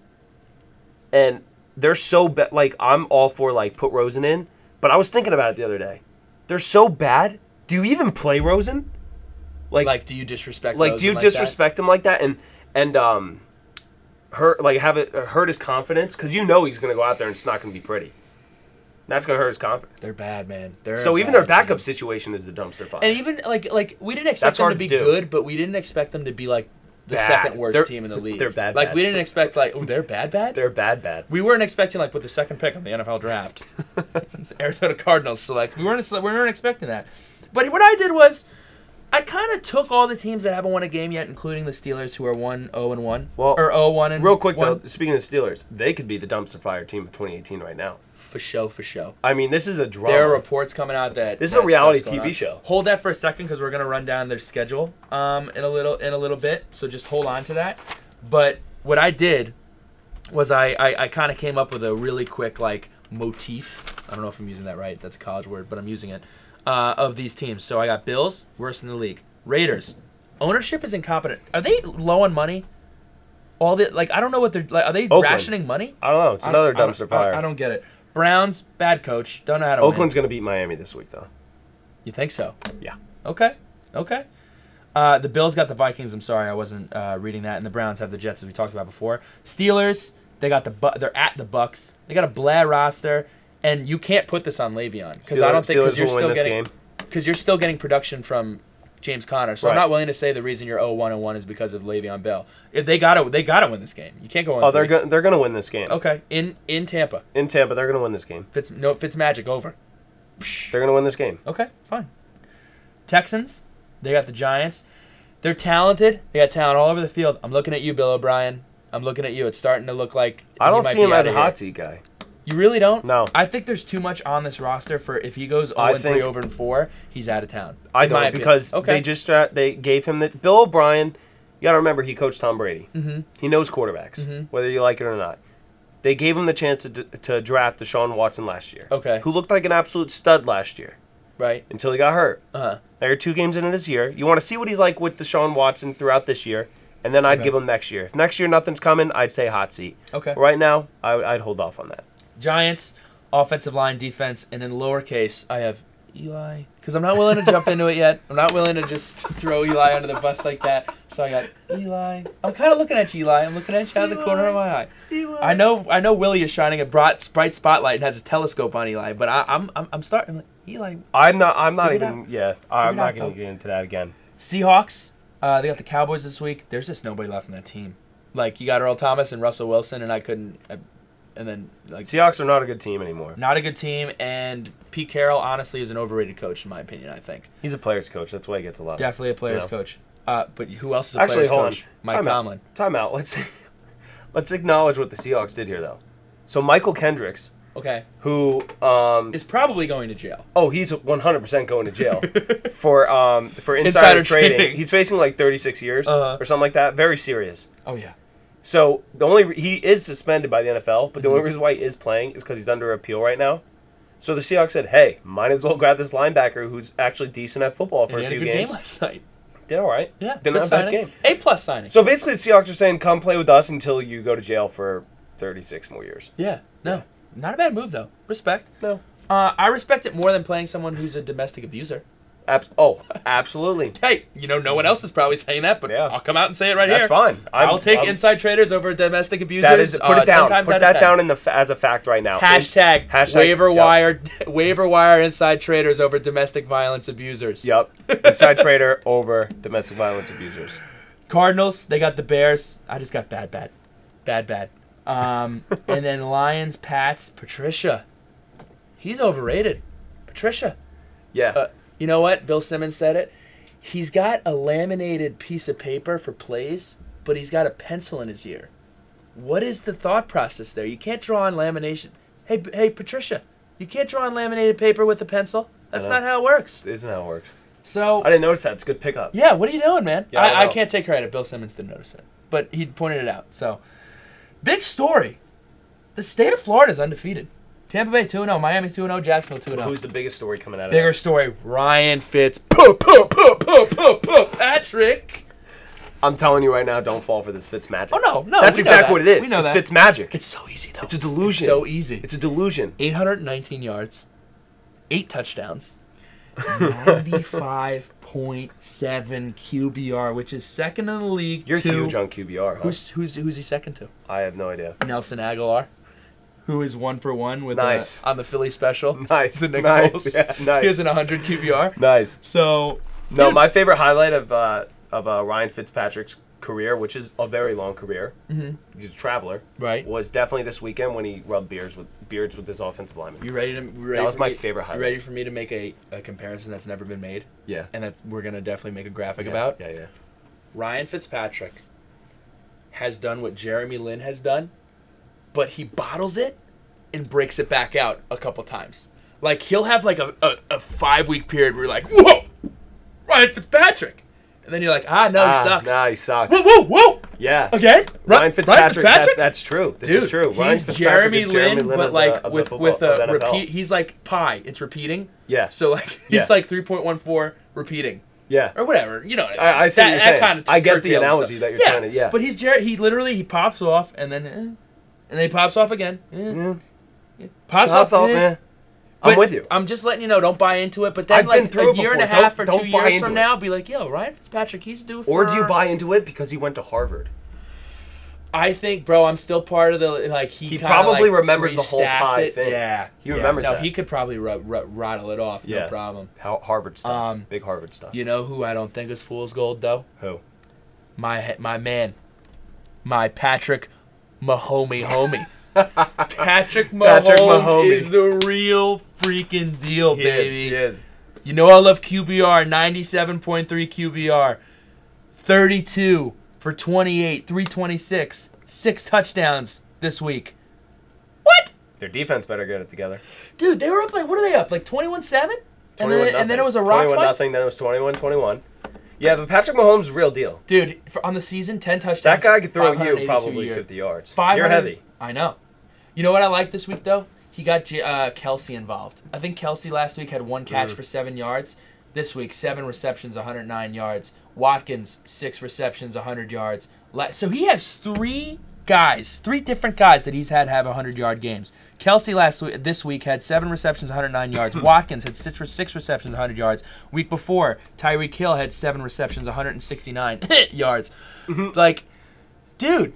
and they're so bad. Like I'm all for like put Rosen in, but I was thinking about it the other day. They're so bad. Do you even play Rosen? Like, Like, do you disrespect? like Rosen do you like that? disrespect him like that and and um hurt like have it hurt his confidence because you know he's gonna go out there and it's not gonna be pretty. That's gonna hurt his confidence. They're bad, man. They're so even their backup team. situation is the dumpster fire. and even like like we didn't expect That's them to be to good, but we didn't expect them to be like the Bad. second worst They're- team in the (laughs) league. they're bad, Like bad. we didn't expect like oh they're bad bad. They're bad, bad. we weren't expecting like with the second pick on the NFL draft, (laughs) Arizona Cardinals select. We weren't we weren't expecting that. But what I did was, I kind of took all the teams that haven't won a game yet, including the Steelers, who are one zero and one, Well, or zero one and Real quick one. though, speaking of the Steelers, they could be the dumpster fire team of 2018 right now. For show for show. I mean, this is a drama. There are reports coming out that This is that a reality TV on. show. Hold that for a second because we're gonna run down their schedule um in a little in a little bit. So just hold on to that. But what I did was I I, I kind of came up with a really quick like motif. I don't know if I'm using that right. That's a college word, but I'm using it. Uh, of these teams, so I got Bills, worst in the league. Raiders, ownership is incompetent. Are they low on money? All the like, I don't know what they're like. Are they Oakland. rationing money? I don't know. It's another dumpster fire. I, I don't get it. Browns, bad coach. Don't know how to. Oakland's gonna beat Miami this week though. You think so? Yeah. Okay. Okay. Uh, the Bills got the Vikings. I'm sorry, I wasn't uh, reading that. And the Browns have the Jets, as we talked about before. Steelers, they got the Bu- they're at the Bucks. They got a Blair roster, and you can't put this on Le'Veon because I don't think because you're still getting because you're still getting production from James Conner. So I'm not willing to say the reason you're 0-1 and 1 is because of Le'Veon Bell. If they got to they got to win this game. You can't go on. Oh, they're gonna they're gonna win this game. Okay, in in Tampa, In Tampa, they're gonna win this game. Fitz no Fitz Magic over. They're gonna win this game. Okay, fine. Texans, they got the Giants. They're talented. They got talent all over the field. I'm looking at you, Bill O'Brien. I'm looking at you. It's starting to look like I don't see him as a hot seat guy. You really don't? No. I think there's too much on this roster for if he goes 0 I and 3 think- over and 4, he's out of town. I in my don't opinion. because okay. they just uh, they gave him that Bill O'Brien. You got to remember he coached Tom Brady. Mhm. He knows quarterbacks, Mhm. whether you like it or not. They gave him the chance to, to draft Deshaun Watson last year, Okay. who looked like an absolute stud last year right. until he got hurt. Uh-huh. Now you're two games into this year. You want to see what he's like with Deshaun Watson throughout this year, and then I'd Okay. give him next year. If next year nothing's coming, I'd say hot seat. Okay. Right now, I, I'd hold off on that. Giants, offensive line, defense, and in lowercase, I have Eli. Because I'm not willing to jump into it yet. I'm not willing to just throw Eli under the bus like that. So I got Eli. I'm kind of looking at you, Eli. I'm looking at you out of the corner of my eye. Eli. I know, I know. Willie is shining a bright, bright spotlight and has a telescope on Eli, but I, I'm, I'm, I'm starting. Like, Eli. I'm not. I'm not Figure it even. Yeah, I'm not going to get into that again. Seahawks. Uh, they got the Cowboys this week. There's just nobody left in that team. Like you got Earl Thomas and Russell Wilson, and I couldn't. I, and then like Seahawks are not a good team anymore. not a good team. And Pete Carroll honestly is an overrated coach in my opinion. I think He's a player's coach. That's why he gets a lot. definitely a player's Yeah. coach. Uh, but who else is a Actually, player's hold coach? on. Mike Time Tomlin. Out. Time out. Let's (laughs) let's acknowledge what the Seahawks did here, though. So Mychal Kendricks, Okay, who um, is probably going to jail. oh he's 100% going to jail (laughs) for um for insider, Insider trading. trading. He's facing like 36 years Uh-huh. or something like that. Very serious. Oh yeah. So the only re- he is suspended by the NFL, but the only reason why he is playing is because he's under appeal right now. So the Seahawks said, "Hey, might as well grab this linebacker who's actually decent at football for And he a had a few good games. game last night. Did all right. Yeah, didn't good have a bad signing. game. A plus signing. So basically, the Seahawks are saying, "Come play with us until you go to jail for 36 more years." yeah, no, not a bad move though. Respect. No. Uh, I respect it more than playing someone who's a domestic abuser. Abs- oh, absolutely. (laughs) Hey, you know, no one else is probably saying that, but Yeah. I'll come out and say it right That's here. That's fine. I'm- I'll take I'm- inside traders over domestic abusers. That is put uh, it down. Put that down in the as a fact right now. Hashtag, Hashtag- waiver yep. wire (laughs) waiver wire inside traders over domestic violence abusers. Yep. Inside trader over domestic violence abusers. Cardinals, they got the Bears. I just got bad, bad, bad, bad. Um, (laughs) and then Lions, Pats, Patricia. He's overrated. Patricia. Yeah. Uh, you know what? Bill Simmons said it. He's got a laminated piece of paper for plays, but he's got a pencil in his ear. What is the thought process there? You can't draw on lamination. Hey, hey, Patricia, you can't draw on laminated paper with a pencil. That's not how it works. Isn't how it works. So, I didn't notice that. It's a good pickup. yeah, what are you doing, man? Yeah, I I, I can't take credit. Bill Simmons didn't notice it, but he pointed it out. So, big story. The state of Florida is undefeated. Tampa Bay 2 0, Miami 2 0, Jacksonville 2 0. Who's the biggest story coming out of Bigger that? story. Ryan Fitz. Puh, puh, puh, puh, puh, puh, Patrick. I'm telling you right now, don't fall for this Fitz magic. Oh, no, no, That's we know exactly that. what it is. We know it's that. Fitz magic. It's so easy though. It's a delusion. so easy. It's a delusion. 819 yards, eight touchdowns, 95.7 QBR, which is second in the league. You're to- huge on QBR, huh? Who's who's who's he second to? I have no idea. Nelson Agholor, who is one for one with Nice. uh, on the Philly special. (laughs) Nice, the Nick nice, Foles. yeah, nice. He has an 100 QBR. Nice. So No, Dude. my favorite highlight of uh, of uh, Ryan Fitzpatrick's career, which is a very long career, Mhm. he's a traveler, right. was definitely this weekend when he rubbed beards with beards with his offensive lineman. You ready to? you Ready was my me- favorite highlight. You ready for me to make a, a comparison that's never been made, Yeah. and that we're gonna definitely make a graphic yeah, about? Yeah, yeah. Ryan Fitzpatrick has done what Jeremy Lin has done, but he bottles it and breaks it back out a couple times. Like he'll have like a, a, a five week period where you're like, whoa, Ryan Fitzpatrick, and then you're like, ah, no, Ah, he sucks. Nah, he sucks. Whoa, whoa, whoa! Yeah. Again, Ri- Ryan Fitzpatrick. that- that's true. This Dude, is true. Ryan he's Fitzpatrick Jeremy is Jeremy Lin, Lin but like the with with a repeat. He's like pi. It's repeating. Yeah. So like (laughs) he's Yeah. like three point one four repeating yeah. or whatever. You know. I- I see what you're saying. Kind of I get the analogy that you're trying to- yeah. But he's Jer- he literally he pops off and then eh, and then he pops off again. eh, Mm. Pops, Pops off. off, eh. man. I'm with you. I'm just letting you know. Don't buy into it. But then I've like a year and a half Don't- or two don't buy years into from it. now, be like, yo, Ryan Fitzpatrick, he's due for. Or do you buy into it because he went to Harvard? I think, bro, I'm still part of the like. He, He probably like, remembers the whole pie it. thing. Yeah, He yeah. remembers No, that. he could probably ru- ru- rattle it off, Yeah. no problem. How Harvard stuff. Um, Big Harvard stuff. You know who I don't think is fool's gold though? Who? My my man, my Patrick Mahomey homie. (laughs) Patrick Mahomes Patrick is the real freaking deal, He baby. is. He is. You know I love QBR, 97.3 QBR. 32 for 28, 326, six touchdowns this week. What? Their defense better get it together. Dude, they were up like what are they up? Like 21-7? And then, and then it was a rock 21 fight. nothing. Then it was 21-21. Yeah, but Patrick Mahomes real deal. Dude, for, on the season, 10 touchdowns. That guy could throw you 582 probably. 50 yards. 500 You're heavy. I know. You know what I like this week though? He got J- uh, Kelce involved. I think Kelce last week had one catch Mm. for seven yards. This week, seven receptions, 109 yards. Watkins, six receptions, 100 yards. So he has three guys, three different guys that he's had have 100 yard games. Kelce last week, this week had seven receptions, 109 yards. (laughs) Watkins had six, six receptions, 100 yards. Week before, Tyreek Hill had seven receptions, 169 (laughs) yards. Mm-hmm. Like, dude,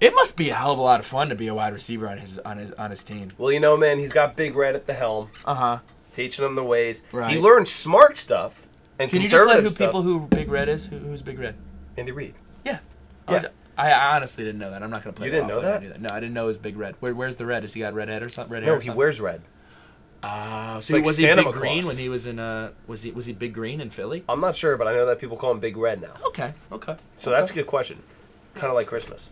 it must be a hell of a lot of fun to be a wide receiver on his on his on his team. Well, you know, man, he's got Big Red at the helm, Uh huh. teaching him the ways. Right. He learned smart stuff and Can you just let who stuff. people who Big Red is? Who, who's Big Red? Andy Reid. Yeah. Yeah. I, honestly didn't know that. I'm not gonna play. You didn't know like I that? No, I didn't know it was Big Red. Where, where's the red? Has he got red head or something? Red hair? No, or he something? wears red. Ah, so like was he Santa Big Green when he was in uh was he was he Big Green in Philly? I'm not sure, but I know that people call him Big Red now. Okay. Okay. So that's a good question. Kind of like Christmas.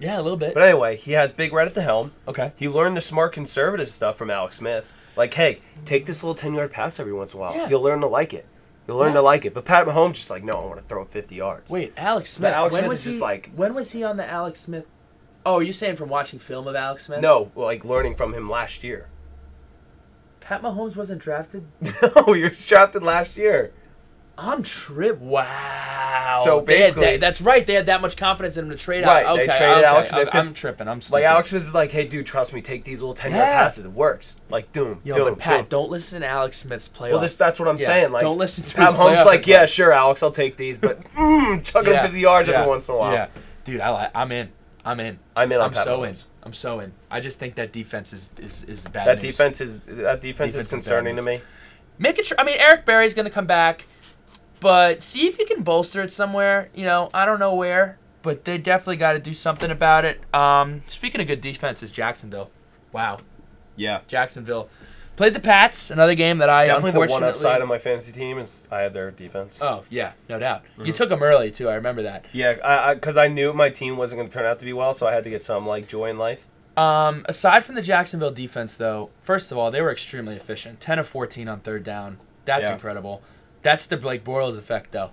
Yeah, a little bit. But anyway, he has Big Red at the helm. okay. He learned the smart conservative stuff from Alex Smith. Like, hey, take this little 10 yard pass every once in a while. Yeah. You'll learn to like it. You'll learn Yeah. to like it. But Pat Mahomes just like, no, I want to throw it 50 yards. Wait, Alex Smith. Alex when Smith was is just like- When was he on the Alex Smith? Oh, are you saying from watching film of Alex Smith? No, like learning from him last year. Pat Mahomes wasn't drafted. (laughs) No, he was drafted last year. I'm trip. Wow. So They basically- that- that's right. They had that much confidence in him to trade Right, out. they Okay, traded okay. Alex Smith I'm, to- I'm tripping. I'm Like. Alex Smith is like, hey, dude, trust me, take these little 10 yard Yeah. passes. It works. Like, doom, Yo, doom, but Pat, doom. don't listen to Alex Smith's playoff. Well, this that's what I'm Yeah, saying. Like, don't listen to Pat playoff Like, yeah, sure, Alex, I'll take these, but (laughs) mm, chucking Yeah, 50 yards yeah, every once in a while. Yeah, dude, I like. I'm in. I'm in. I'm in on I'm Pat so Mahomes. in. I'm so in. I just think that defense is is, is bad. That news. defense is that defense, Defense is is concerning to me. Making sure. I mean, Eric Berry's gonna come back, but see if you can bolster it somewhere. You know, I don't know where, but they definitely got to do something about it. Um, speaking of good defenses, Jacksonville. Wow, Yeah. Jacksonville played the Pats. Another game that I Definitely the one unfortunately. upside of my fantasy team is I had their defense. Oh yeah, no doubt. Mm-hmm. You took them early too. I remember that. Yeah, I because I, knew my team wasn't going to turn out to be well, so I had to get some like joy in life. Um, aside from the Jacksonville defense, though, first of all, they were extremely efficient. Ten of fourteen on third down. That's Yeah. incredible. That's the Blake Bortles effect, though,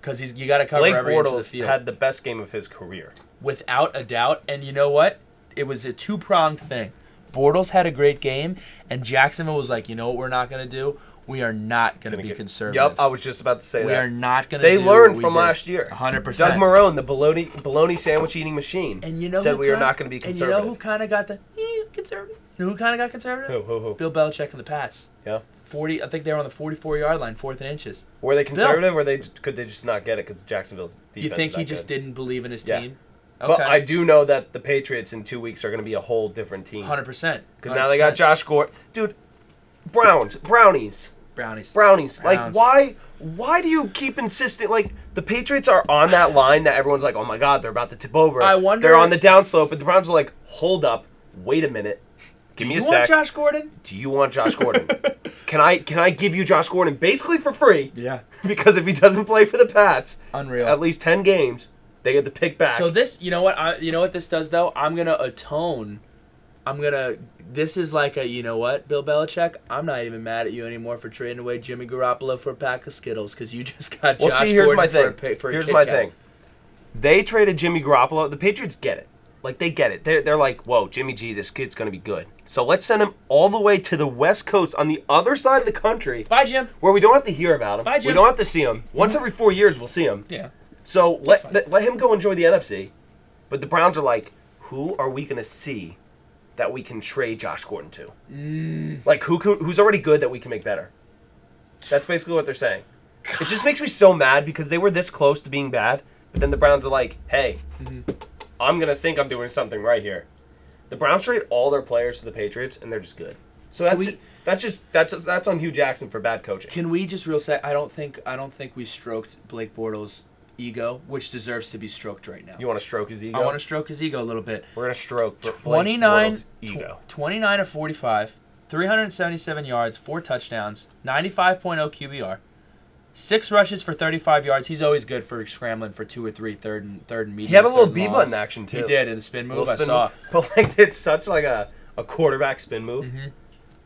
because he's you got to cover Blake every inch of the Bortles field had the best game of his career. without a doubt. And you know what? It was a two pronged thing. Bortles had a great game, and Jacksonville was like, you know what we're not gonna do? we are not going to Gonna be get- conservative. Yep, I was just about to say we that. We are not going to. They learned from last year. 100%. Doug Marrone, the bologna, bologna sandwich eating machine, And you know said we are kinda- not going to be conservative. And you know who kind of got the eh, conservative? You know who kind of got conservative? who, who, who? Bill Belichick and the Pats. Yeah. Forty. I think they were on the forty-four yard line, fourth and inches. Were they conservative, or they could they just not get it because Jacksonville's defense? you think he just good? didn't believe in his Yeah. team? But I do know that the Patriots in two weeks are going to be a whole different team Hundred percent. because now they got Josh Gordon, dude. Browns, brownies, brownies. brownies. Like Browns. why? Why do you keep insisting? Like the Patriots are on that line that everyone's like, oh my god, they're about to tip over. I wonder- They're on the downslope, but the Browns are like, hold up, wait a minute, give me you a want sec. Josh Gordon? do you want Josh Gordon? (laughs) can I can I give you Josh Gordon basically for free? Yeah. (laughs) Because if he doesn't play for the Pats, Unreal. at least ten games, they get the pick back. So this, you know what? I, you know what this does though. I'm gonna atone. I'm gonna. This is like a, you know what, Bill Belichick. I'm not even mad at you anymore for trading away Jimmy Garoppolo for a pack of Skittles because you (laughs) just got well, Josh see, here's Gordon my for thing. a, pay- for a here's my thing. They traded Jimmy Garoppolo. The Patriots get it. Like they get it. They're, they're like, whoa, Jimmy G, this kid's gonna be good. So let's send him all the way to the West Coast on the other side of the country, Bye, Jim. where we don't have to hear about him. Bye, Jim. we don't have to see him. Once every four years, we'll see him. Yeah. So let fine. let him go enjoy the NFC. But the Browns are like, who are we gonna see that we can trade Josh Gordon to? Mm. Like who can, who's already good that we can make better? That's basically what they're saying. It just makes me so mad because they were this close to being bad, but then the Browns are like, hey, Mm-hmm. I'm gonna think I'm doing something right here. The Browns trade all their players to the Patriots, and they're just good. So that's we- ju- that's just that's that's on Hue Jackson for bad coaching. Can we just real say? I don't think I don't think we stroked Blake Bortles' ego, which deserves to be stroked right now. You want to stroke his ego? I want to stroke his ego a little bit. We're gonna stroke Blake 29, ego. tw- 29 of 45, 377 yards, four touchdowns, 95.0 QBR, six rushes for 35 yards. He's always good for scrambling for two or three third and third and medium. He had a little B button action too. He did in the spin move. Little I spin saw. move. (laughs) But like it's such like a, a quarterback spin move. Mm-hmm.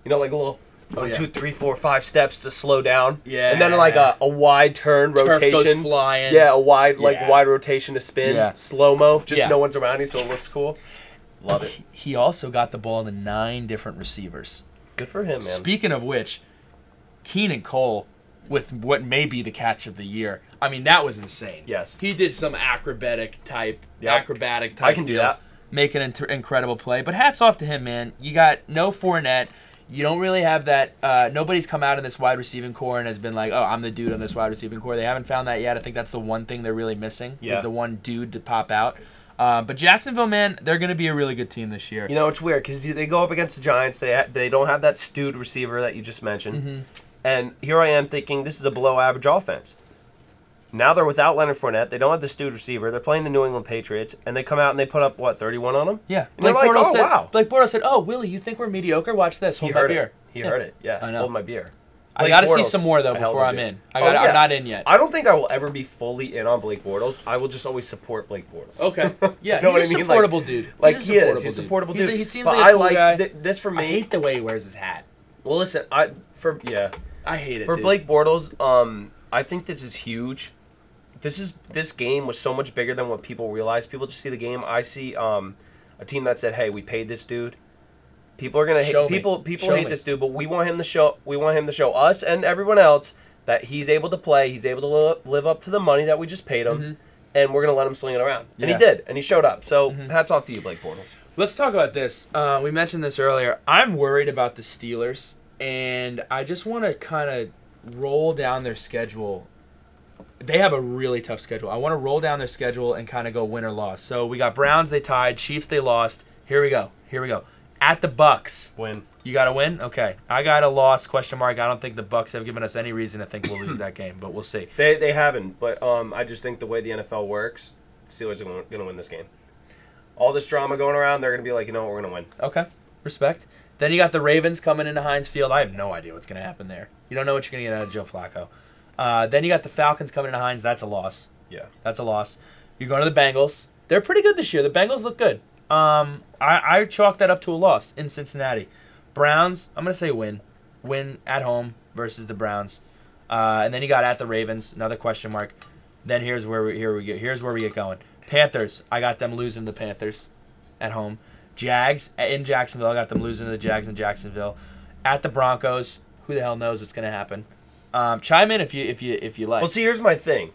You know, like a little Oh, yeah. two, three, four, five steps to slow down. Yeah. And then like a, a wide turn Turf rotation. goes flying. Yeah, a wide like Yeah. wide rotation to spin. Yeah. Slow mo. Just Yeah. no one's around you, so it looks cool. Love it. He also got the ball to nine different receivers. Good for him, man. Speaking of which, Keenan Cole with what may be the catch of the year. I mean, that was insane. Yes. He did some acrobatic type, Yep. acrobatic type I can do deal, that. Make an inter- incredible play. But hats off to him, man. You got no Fournette. You don't really have that. Uh, nobody's come out in this wide receiving core and has been like, "Oh, I'm the dude on this wide receiving core." They haven't found that yet. I think that's the one thing they're really missing Yeah. is the one dude to pop out. Uh, but Jacksonville, man, they're going to be a really good team this year. You know, it's weird because they go up against the Giants. They ha- they don't have that stewed receiver that you just mentioned. Mm-hmm. And here I am thinking this is a below average offense. Now they're without Leonard Fournette. They don't have the stewed receiver. They're playing the New England Patriots, and they come out and they put up what thirty one on them. Yeah, And you're like, Bortles oh, said, wow. Blake Bortles said, "Oh, Willie, you think we're mediocre? Watch this. He Hold my heard beer." it. He Yeah. heard it. Yeah, I know. hold my beer. I got to see some more though before I'm beer. in. I Oh, got. yeah. I'm not in yet. I don't think I will ever be fully in on Blake Bortles. I will just always support Blake Bortles. Okay. (laughs) Yeah, You know he's a I mean? Like- supportable dude. Like he's a he is, supportable he's a dude. supportable He's dude. a- he seems but like a I cool like guy. th- this for me. I hate the way he wears his hat. well, listen, I for yeah. I hate it. For dude. Blake Bortles, um, I think this is huge. This is this game was so much bigger than what people realize. People just see the game. I see um, a team that said, "Hey, we paid this dude." People are gonna hate, Show me. people. People Show hate me. this dude, but we want him to show. We want him to show us and everyone else that he's able to play. He's able to live, live up to the money that we just paid him, and we're gonna let him sling it around. And he Mm-hmm. Yeah. Mm-hmm. did, and he showed up. So hats off to you, Blake Bortles. Let's talk about this. Uh, we mentioned this earlier. I'm worried about the Steelers, and I just want to kind of roll down their schedule. They have a really tough schedule. I want to roll down their schedule and kind of go win or loss. So we got Browns, they tied. Chiefs, they lost. Here we go. Here we go. At the Bucks, Win. you got to win. Okay, I got a loss. Question mark. I don't think the Bucks have given us any reason to think we'll lose that game, but we'll see. They they haven't, but um, I just think the way the NFL works, the Steelers are gonna, gonna win this game. All this drama going around, they're gonna be like, you know what, we're gonna win. Okay, respect. Then you got the Ravens coming into Heinz Field. I have no idea what's going to happen there. You don't know what you're going to get out of Joe Flacco. Uh, then you got the Falcons coming into Heinz. That's a loss. Yeah. That's a loss. You're going to the Bengals. They're pretty good this year. The Bengals look good. Um, I, I chalk that up to a loss in Cincinnati. Browns, I'm going to say win. Win at home versus the Browns. Uh, and then you got at the Ravens, another question mark. Then here's where we here we get here's where we get going. Panthers, I got them losing the Panthers at home. Jags in Jacksonville, I got them losing to the Jags in Jacksonville. At the Broncos, Who the hell knows what's gonna happen? Um, chime in if you if you if you like. Well, see, here's my thing.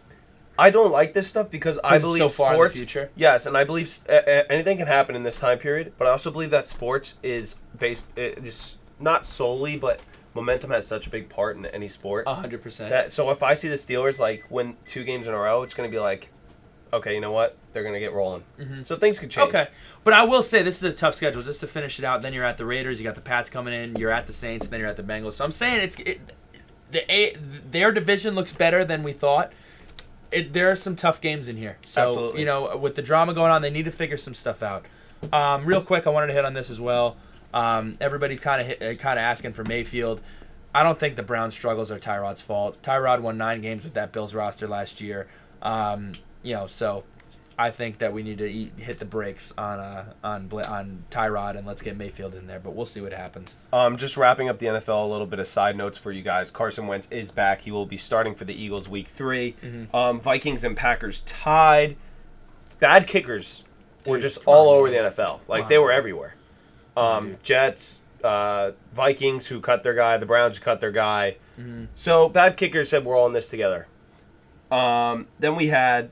I don't like this stuff because I believe so far in the sports. future. Yes, and I believe uh, anything can happen in this time period. But I also believe that sports is based is not solely, but momentum has such a big part in any sport. A hundred percent. That so if I see the Steelers like win two games in a row, it's gonna be like, okay, you know what? They're gonna get rolling. So things could change. Mm-hmm. Okay, but I will say this is a tough schedule. Just to finish it out, then you're at the Raiders, you got the Pats coming in, you're at the Saints, then you're at the Bengals. So I'm saying it's it, the a, their division looks better than we thought. It, there are some tough games in here. So Absolutely. you know, with the drama going on, they need to figure some stuff out. Um, real quick, I wanted to hit on this as well. Um, everybody's kind of kind of asking for Mayfield. I don't think the Browns' struggles are Tyrod's fault. Tyrod won nine games with that Bills roster last year. Um, you know, so I think that we need to eat, hit the brakes on uh, on on Tyrod and let's get Mayfield in there. But we'll see what happens. Um, just wrapping up the NFL, a little bit of side notes for you guys. Carson Wentz is back. He will be starting for the Eagles week 3 Mm-hmm. Um, Vikings and Packers tied. Bad kickers were just all on, over dude. the NFL. Like they were dude. everywhere. Um, dude. Jets, uh, Vikings who cut their guy, the Browns who cut their guy. Mm-hmm. So bad kickers said we're all in this together. Um, then we had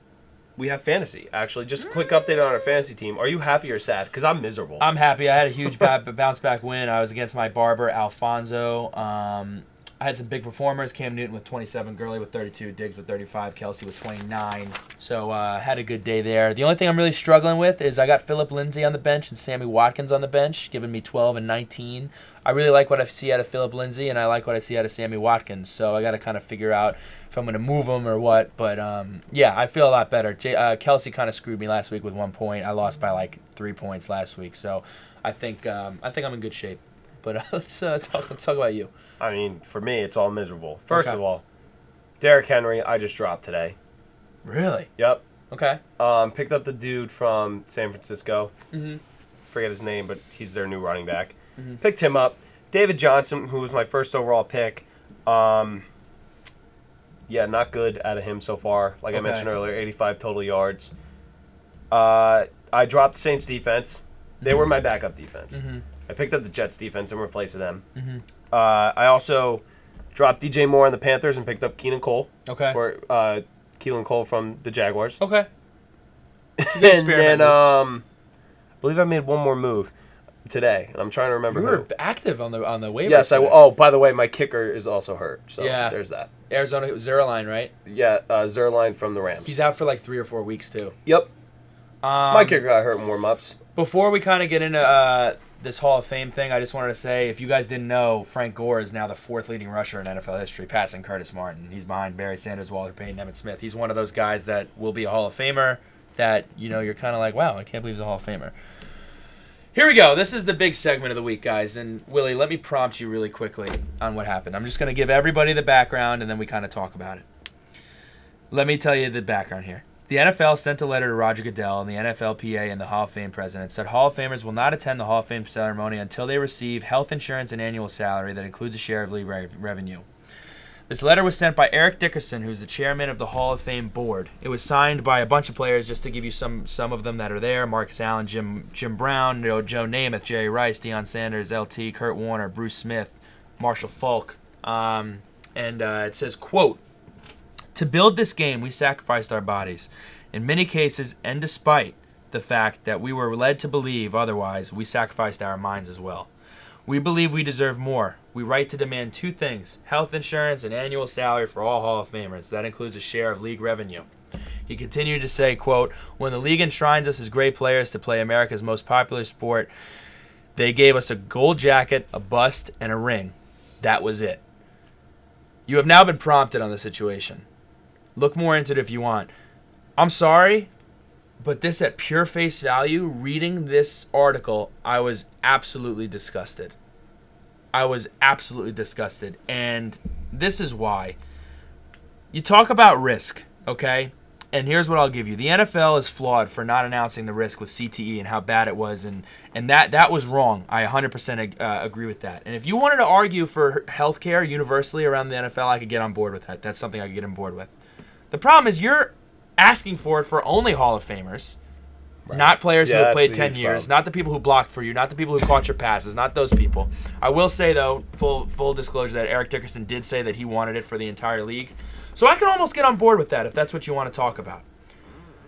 we have fantasy. Actually, just a quick update on our fantasy team. Are you happy or sad? Because I'm miserable. I'm happy. I had a huge (laughs) bounce back win. I was against my barber Alfonso. Um, I had some big performers. Cam Newton with 27, Gurley with 32, Diggs with 35, Kelce with 29. So uh, had a good day there. The only thing I'm really struggling with is I got Phillip Lindsay on the bench and Sammy Watkins on the bench, giving me 12 and 19. I really like what I see out of Phillip Lindsay and I like what I see out of Sammy Watkins. So I got to kind of figure out if I'm going to move them or what. But um, yeah, I feel a lot better. J- uh, Kelce kind of screwed me last week with one point. I lost by like three points last week. So I think um, I think I'm in good shape. But uh, (laughs) let's uh, talk. Let's talk about you. I mean, for me, it's all miserable. First Okay. of all, Derrick Henry, I just dropped today. Really? Yep. Okay. Um, picked up the dude from San Francisco. Mm-hmm. Forget his name, but he's their new running back. Mhm. Picked him up. David Johnson, who was my first overall pick. Um, yeah, not good out of him so far. Like I mentioned earlier, 85 total yards. Uh, I dropped the Saints defense. They were my backup defense. Mm-hmm. I picked up the Jets defense and replaced them. Uh, I also dropped DJ Moore on the Panthers and picked up Keenan Cole, Okay. or uh, Keelan Cole from the Jaguars. Okay. It's a good (laughs) and then um, I believe I made one more move today, and I'm trying to remember You who. were active on the on the waiver. Yes, I. Oh, by the way, my kicker is also hurt. So Yeah. there's that. Arizona Zuerlein, right? Yeah, uh, Zuerlein from the Rams. He's out for like three or four weeks too. yep, Um, my kicker got hurt in warm ups. Before we kind of get into uh, this Hall of Fame thing, I just wanted to say, if you guys didn't know, Frank Gore is now the fourth leading rusher in NFL history, passing Curtis Martin. He's behind Barry Sanders, Walter Payton, Emmitt Smith. He's one of those guys that will be a Hall of Famer. That you know, you're kind of like, wow, I can't believe he's a Hall of Famer. Here we go. This is the big segment of the week, guys. And Willie, let me prompt you really quickly on what happened. I'm just going to give everybody the background, and then we kind of talk about it. Let me tell you the background here. The NFL sent a letter to Roger Goodell and the NFLPA and the Hall of Fame president said Hall of Famers will not attend the Hall of Fame ceremony until they receive health insurance and annual salary that includes a share of league re- revenue. This letter was sent by Eric Dickerson, who's the chairman of the Hall of Fame board. It was signed by a bunch of players, just to give you some some of them that are there: Marcus Allen, Jim Jim Brown, you know, Joe Namath, Jerry Rice, Deion Sanders, LT, Kurt Warner, Bruce Smith, Marshall Faulk, um, and uh, it says, "quote To build this game, we sacrificed our bodies. In many cases, and despite the fact that we were led to believe otherwise, we sacrificed our minds as well." We believe we deserve more. We right to demand two things health insurance and annual salary for all Hall of Famers. That includes a share of league revenue. He continued to say, quote, When the league enshrines us as great players to play America's most popular sport, they gave us a gold jacket, a bust, and a ring. That was it. You have now been prompted on the situation. Look more into it if you want. I'm sorry, but this at pure face value, reading this article, I was absolutely disgusted. I was absolutely disgusted. And this is why. You talk about risk, okay? And here's what I'll give you. The NFL is flawed for not announcing the risk with CTE and how bad it was and and that that was wrong. I 100% ag- uh, agree with that. And if you wanted to argue for healthcare universally around the NFL, I could get on board with that. That's something I could get on board with. The problem is you're asking for it for only Hall of Famers Not players Yeah, who have played 10 years, problem. not the people who blocked for you, not the people who caught your passes, not those people. I will say though, full full disclosure that Eric Dickerson did say that he wanted it for the entire league. So I can almost get on board with that if that's what you want to talk about.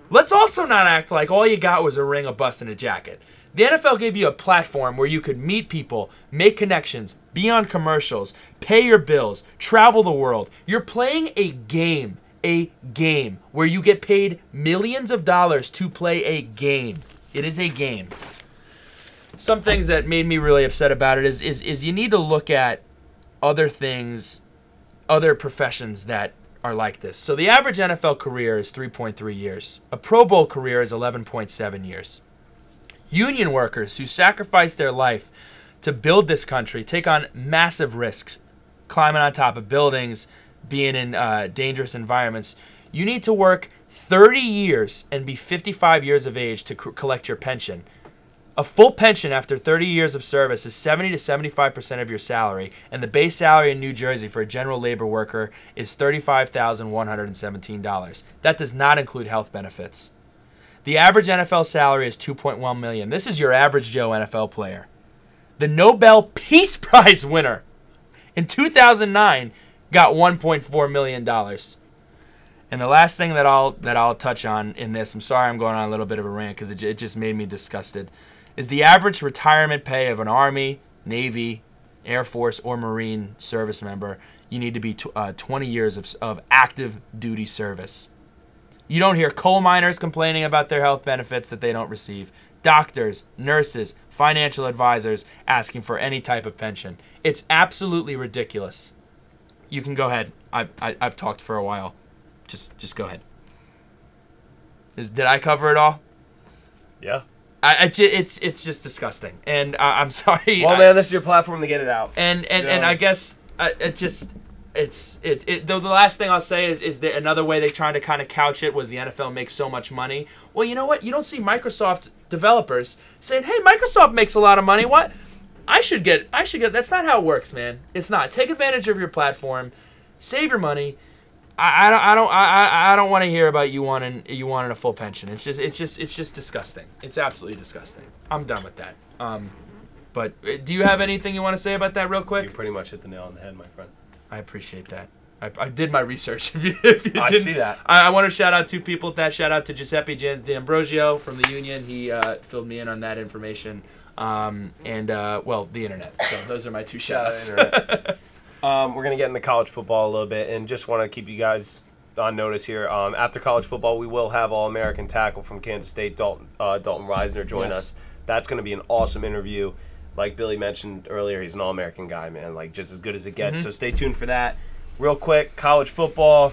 Let's also not act like all you got was a ring, a bust, and a jacket. The NFL gave you a platform where you could meet people, make connections, be on commercials, pay your bills, travel the world. You're playing a game, a game where you get paid millions of dollars to play a game. It is a game. Some things that made me really upset about it is is is you need to look at other things, other professions that are like this. So the average NFL career is 3.3 years. A Pro Bowl career is 11.7 years. Union workers who sacrifice their life to build this country take on massive risks, climbing on top of buildings, being in uh, dangerous environments. You need to work 30 years and be 55 years of age to c- collect your pension. A full pension after 30 years of service is 70 to 75% of your salary, and the base salary in New Jersey for a general labor worker is $35,117. That does not include health benefits. The average NFL salary is 2.1 million. This is your average Joe NFL player. The Nobel Peace (laughs) Prize winner in 2009 got 1.4 million dollars. And the last thing that I'll that I'll touch on in this, I'm sorry I'm going on a little bit of a rant because it, it just made me disgusted, is the average retirement pay of an Army, Navy, Air Force, or Marine service member. You need to be tw- uh, 20 years of, of active duty service. You don't hear coal miners complaining about their health benefits that they don't receive. Doctors, nurses, financial advisors asking for any type of pension. It's absolutely ridiculous. You can go ahead. I, I, I've talked for a while. Just just go ahead. Is, did I cover it all? Yeah. I, it's it's it's just disgusting, and I, I'm (laughs) sorry. Well, I- man, this is your platform to get it out. and and, and I guess uh, it just it's it, it though the last thing I'll say is is there another way they tried to kind of couch it was the NFL makes so much money. Well, you know what? You don't see Microsoft developers saying, "Hey, Microsoft makes a lot of money. What? I should get I should get." That's not how it works, man. It's not. Take advantage of your platform, save your money. I, I don't I don't I, I- don't want to hear about you wanting you wanting a full pension. It's just it's just it's just disgusting. It's absolutely disgusting. I'm done with that. Um, but uh, do you have anything you want to say about that real quick? You pretty much hit the nail on the head, my friend. I appreciate that. I, I did my research. (laughs) If you, if you I didn't- see that. I, I want to shout out two people. That shout out to Giuseppe D'Ambrosio from the Union. He uh, filled me in on that information. Um, and uh, well, the internet. So those are my two shots. (laughs) um, we're gonna get into college football a little bit, and just want to keep you guys on notice here. Um, after college football, we will have All American tackle from Kansas State, Dalton uh, Dalton Risner, join Yes. us. That's gonna be an awesome interview. Like Billy mentioned earlier, he's an All American guy, man. Like just as good as it gets. So stay tuned for that. Real quick, college football,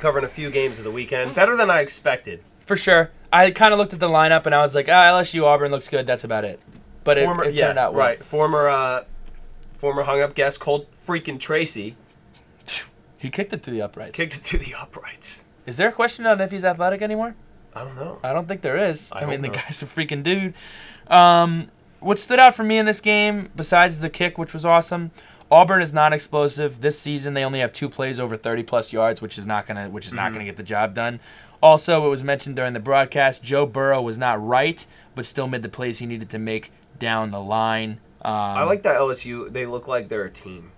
covering a few games of the weekend. Better than I expected. For sure. I kind of looked at the lineup and I was like, ah, LSU Auburn looks good. That's about it. But it, Former, it yeah, turned out well. right. Former, uh, former hung up guest, Colt freaking Tracy, He kicked it to the uprights. kicked it to the uprights. Is there a question on if he's athletic anymore? I don't know. I don't think there is. I I, mean, the hope guy's a freaking dude. Um, what stood out for me in this game, besides the kick, which was awesome, Auburn is not explosive this season. They only have two plays over 30 plus yards, which is not gonna, which is Mm-hmm. not gonna get the job done. Also, it was mentioned during the broadcast, Joe Burrow was not right, but still made the plays he needed to make down the line. Um, I like that LSU. They look like they're a team.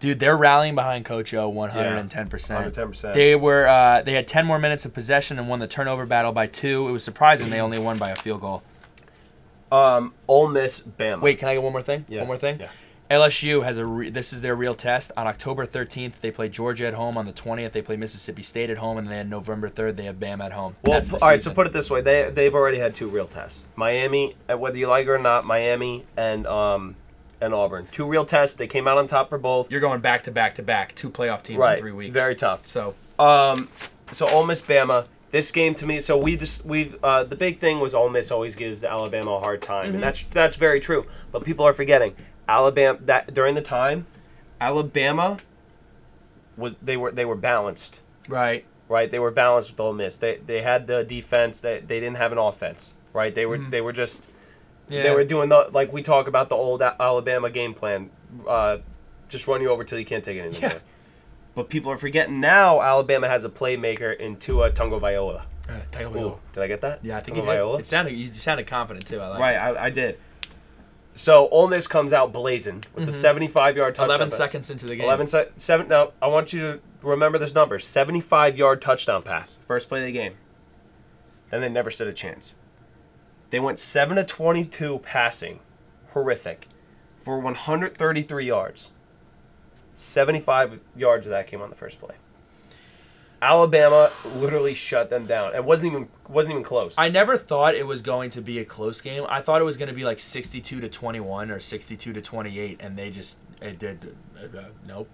dude. They're rallying behind Coach O 110. 110%. They were, uh, they had 10 more minutes of possession and won the turnover battle by two. It was surprising they only won by a field goal. Um, Ole Miss, Bama. Wait, can I get one more thing? Yeah, One more thing. yeah. LSU has a re- this is their real test on October 13th. They play Georgia at home. On the 20th, they play Mississippi State at home, and then November 3rd they have Bama at home. Well, That's the all right. So put it this way: they they've already had two real tests. Miami, uh, whether you like it or not, Miami and um and Auburn, two real tests. They came out on top for both. You're going back to back to back, two playoff teams right. in three weeks. Very tough. So Um, so Ole Miss, Bama. This game to me, so we just we uh, the big thing was Ole Miss always gives Alabama a hard time, Mm-hmm. and that's that's very true. But people are forgetting Alabama that during the time, Alabama was they were they were balanced. right, right? They were balanced with Ole Miss. They they had the defense. They they didn't have an offense, right? They were Mm-hmm. they were just yeah, they were doing the like we talk about the old Alabama game plan. Uh, just run you over till you can't take it anymore. Yeah. But people are forgetting now. Alabama has a playmaker in Tua Tagovailoa. Uh, Ooh, Tagovailoa. did I get that? Yeah, I think you Tagovailoa? did. It sounded you sounded confident too. I like. Right, I, I did. So Ole Miss comes out blazing with the mm-hmm. 75 yard touchdown. Eleven pass. seconds into the game. 11 se- seven. Now I want you to remember this number: 75 yard touchdown pass, first play of the game. Then they never stood a chance. They went seven to 22 passing, horrific, for 133 yards. 75 yards of that came on the first play. Alabama literally shut them down. It wasn't even wasn't even close. I never thought it was going to be a close game. I thought it was going to be like 62 to 21 or 62 to 28, and they just it did. Uh, uh, nope.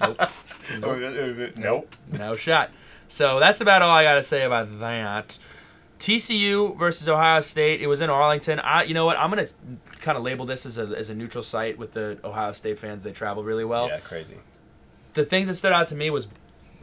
nope. (laughs) nope. No shot. So that's about all I got to say about that. TCU versus Ohio State. It was in Arlington. I, you know what? I'm gonna kind of label this as a as a neutral site with the Ohio State fans. They travel really well. Yeah, crazy. The things that stood out to me was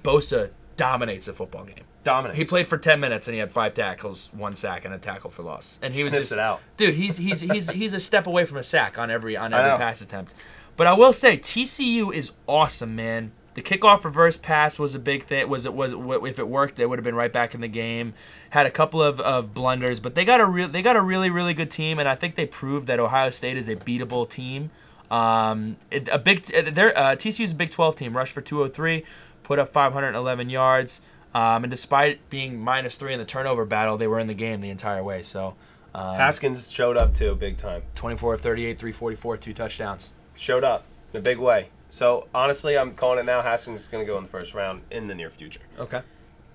Bosa dominates a football game. Dominant. He played for ten minutes and he had five tackles, one sack, and a tackle for loss. And he was just, it out. dude. He's he's he's (laughs) he's a step away from a sack on every on every pass attempt. But I will say TCU is awesome, man. The kickoff reverse pass was a big thing. Was it was if it worked, they would have been right back in the game. Had a couple of, of blunders, but they got a real they got a really really good team, and I think they proved that Ohio State is a beatable team. Um, it, a big their uh, TCU's a Big 12 team. Rushed for 203, put up 511 yards. Um, and despite being minus three in the turnover battle, they were in the game the entire way. So, um, Haskins showed up too, big time. 24 of 38, 344, two touchdowns. Showed up in a big way. So honestly, I'm calling it now. Haskins is going to go in the first round in the near future. Okay.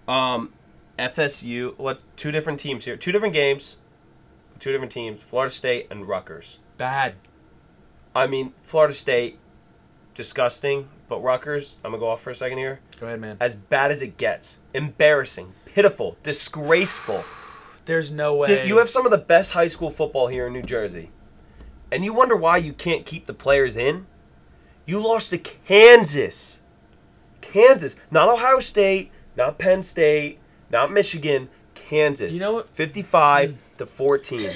Um, FSU. What? Two different teams here. Two different games. Two different teams. Florida State and Rutgers. Bad. I mean, Florida State, disgusting. But Rutgers, I'm gonna go off for a second here. Go ahead, man. As bad as it gets. Embarrassing. Pitiful. Disgraceful. There's no way. You have some of the best high school football here in New Jersey. And you wonder why you can't keep the players in? You lost to Kansas. Kansas. Not Ohio State, not Penn State, not Michigan. Kansas. You know what? 55 mm. to 14.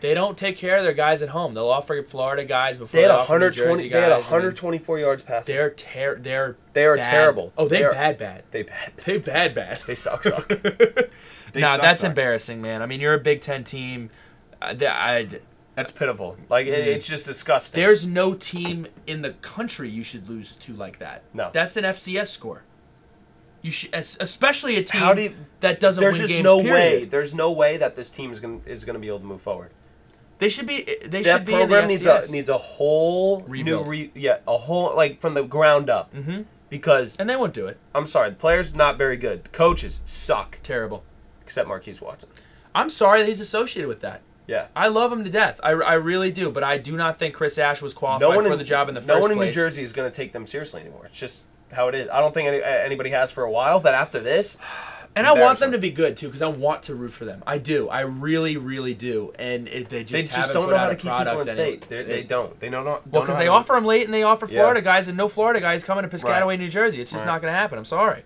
They don't take care of their guys at home. They'll offer Florida guys before They had they offer 120 Jersey they had guys. I mean, 124 yards passing. they're ter- they're They are bad. terrible. Oh, they They are- bad bad. They bad. They bad bad. They suck suck. (laughs) They nah, suck, that's suck. embarrassing, man. I mean, you're a Big Ten team. Uh, th- I, That's pitiful. Like it, it's just disgusting. there's no team in the country you should lose to like that. No. That's an FCS score. You should, especially a team do you- that doesn't There's just games. no period. way. There's no way that this team is gonna is gonna be able to move forward. They should be. They that should be in the program needs a needs a whole Rebuild. new re, yeah a whole like from the ground up Mhm. because and they won't do it. I'm sorry the players not very good the coaches suck Terrible. except Marquise Watson I'm sorry that he's associated with that. yeah I love him to death. I, I really do, but I do not think Chris Ash was qualified no one for in, the job in the first place. no first one in New. Jersey is going to take them seriously anymore it's just how it is I don't think any, anybody has for a while but after this and I want them to be good too, because I want to root for them. I do. I really, really do. And it, they just they just don't know how to keep people in state they, they don't they know not Well, because they offer them late and they offer Yeah. Florida guys, and no Florida guys coming to Piscataway, Right. New Jersey. It's just Right. not going to happen. I'm sorry.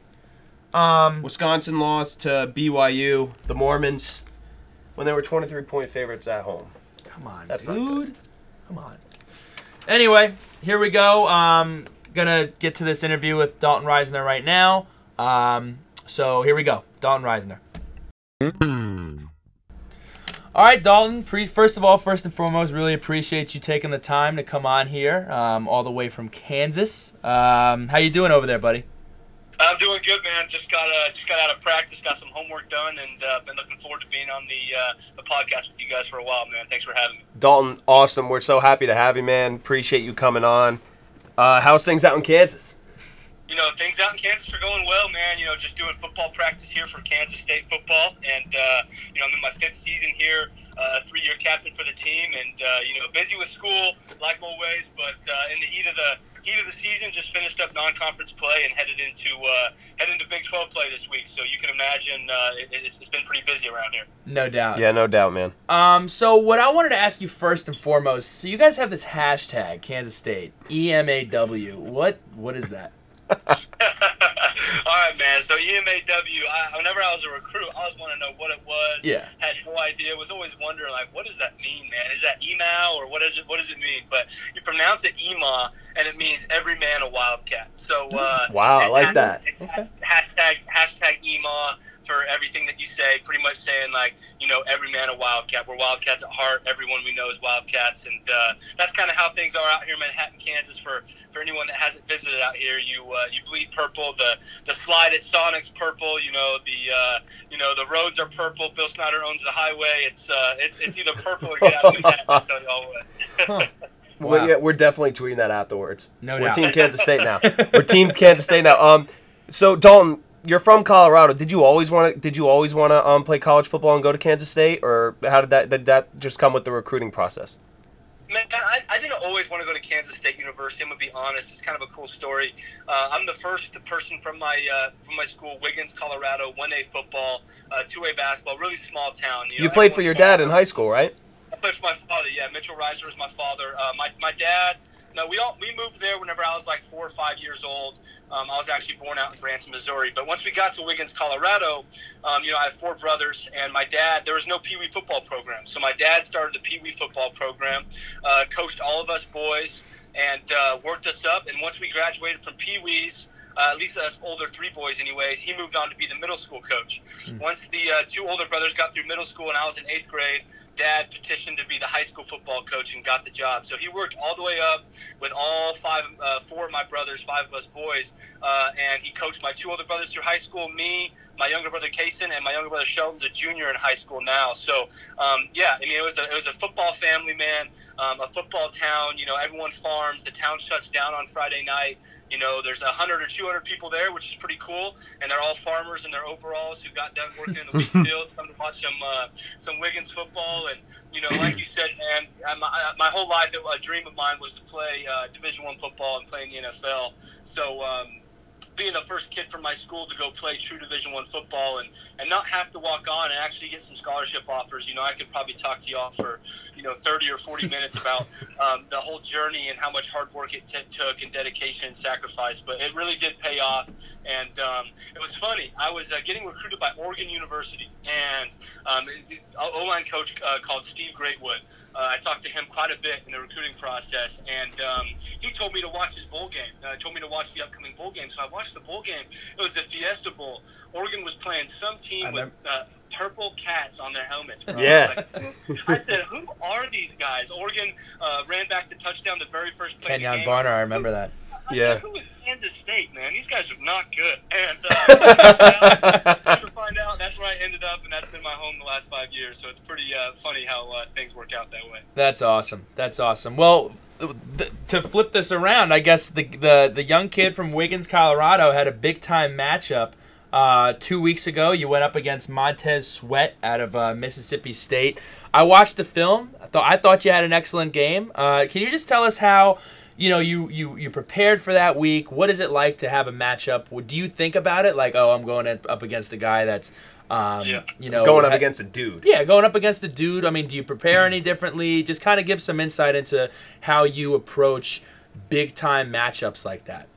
Um, Wisconsin lost to BYU the Mormons when they were 23 point favorites at home come on, That's dude. Come on. Anyway, here we go. Um, gonna get to this interview with Dalton Risner right now. Um, so here we go, Dalton Risner. All right, Dalton. Pre- first of all, first and foremost, really appreciate you taking the time to come on here, um, all the way from Kansas. Um, how you doing over there, buddy? I'm doing good, man. Just got uh, just got out of practice, got some homework done, and uh, been looking forward to being on the uh, the podcast with you guys for a while, man. Thanks for having me. Dalton awesome we're so happy to have you man appreciate you coming on uh, how's things out in Kansas You know, things out in Kansas are going well, man. You know, just doing football practice here for Kansas State football, and uh, you know, I'm in my fifth season here, uh, three-year captain for the team, and uh, you know, busy with school like always, but uh, in the heat of the heat of the season, just finished up non-conference play and headed into uh, headed into Big 12 play this week. So you can imagine uh, it, it's, it's been pretty busy around here. No doubt. yeah no doubt man Um, so what I wanted to ask you first and foremost, so you guys have this hashtag Kansas State E M A W. What what is that? (laughs) All right, man. So EMAW. I, whenever I was a recruit, I always want to know what it was. Yeah. Had no idea. Was always wondering like, what does that mean, man? Is that email or what is it? What does it mean? But you pronounce it EMA, and it means every man a wildcat. So. Uh, Wow, I like has- that. Okay. Hashtag hashtag EMA for everything that you say. Pretty much saying like, you know, every man a wildcat. We're wildcats at heart. Everyone we know is wildcats, and uh, that's kind of how things are out here in Manhattan, Kansas. For for anyone that hasn't visited out here, you uh, you bleed purple. The the slide at Sonic's purple. You know the uh, you know the roads are purple. Bill Snyder owns the highway. It's uh, it's it's either purple or get out of (laughs) Manhattan. I'll tell y'all what. Huh. (laughs) Well, Wow. yeah, we're definitely tweeting that afterwards. No we're doubt. Team Kansas State now. (laughs) we're Team Kansas State now. Um, so Dalton, you're from Colorado. Did you always want to? Did you always want to um play college football and go to Kansas State, or how did that did that just come with the recruiting process? Man, I, I didn't always want to go to Kansas State University. I'm gonna be honest. It's kind of a cool story. Uh, I'm the first person from my uh, from my school, Wiggins, Colorado, 1A football, uh, 2A basketball, really small town. You know, played for your dad in high school, right? I played for my father. Yeah, Mitchell Risner is my father. Uh, my my dad. No, we all we moved there whenever I was like four or five years old. Um, I was actually born out in Branson, Missouri. But once we got to Wiggins, Colorado, um, you know, I have four brothers, and my dad. There was no Pee Wee football program, so my dad started the Pee Wee football program, uh, coached all of us boys, and uh, worked us up. And once we graduated from Pee Wee's, uh, at least us older three boys, anyways, he moved on to be the middle school coach. Once the uh, two older brothers got through middle school and I was in eighth grade, dad petitioned to be the high school football coach and got the job. So he worked all the way up with all five, uh, four of my brothers, five of us boys, uh, and he coached my two older brothers through high school, me, my younger brother Kason, and my younger brother Sheldon's a junior in high school now. So um, yeah, I mean it was a it was a football family, man, um, a football town. You know, everyone farms. The town shuts down on Friday night. You know, there's a hundred or two hundred people there, which is pretty cool, and they're all farmers in their overalls who got done working in the wheat (laughs) field, come to watch some uh, some Wiggins football, and you know, like you said, man, I, my, my whole life a dream of mine was to play uh, Division One football and play in the NFL. So. Um, being the first kid from my school to go play true Division One football and, and not have to walk on and actually get some scholarship offers. You know, I could probably talk to y'all for you know 30 or 40 minutes about (laughs) um, the whole journey and how much hard work it t- took and dedication and sacrifice. But it really did pay off, and um, it was funny. I was uh, getting recruited by Oregon University, and um, O line coach uh, called Steve Greatwood. Uh, I talked to him quite a bit in the recruiting process, and um, he told me to watch his bowl game. Uh, told me to watch the upcoming bowl game, so I watched the bowl game. It was the Fiesta Bowl. Oregon was playing some team I with uh, purple cats on their helmets. Bro. Yeah. I, like, I said, "Who are these guys?" Oregon uh, ran back the touchdown the very first play. Kenyon game. Barner, I remember that. I Yeah. said, Who is Kansas State, man? These guys are not good. (laughs) And uh, (laughs) come to find out, that's where I ended up, and that's been my home the last five years. So it's pretty uh, funny how uh, things work out that way. That's awesome. That's awesome. Well, to flip this around, I guess the, the the young kid from Wiggins, Colorado, had a big time matchup uh, two weeks ago. You went up against Montez Sweat out of uh, Mississippi State. I watched the film. I thought I thought you had an excellent game. Uh, can you just tell us how? You know, you, you you prepared for that week. What is it like to have a matchup? What- Do you think about it like, oh, I'm going up against a guy that's, um, Yeah. you know, Going up ha- against a dude. yeah, going up against a dude. I mean, do you prepare any differently? Just kind of give some insight into how you approach big time matchups like that.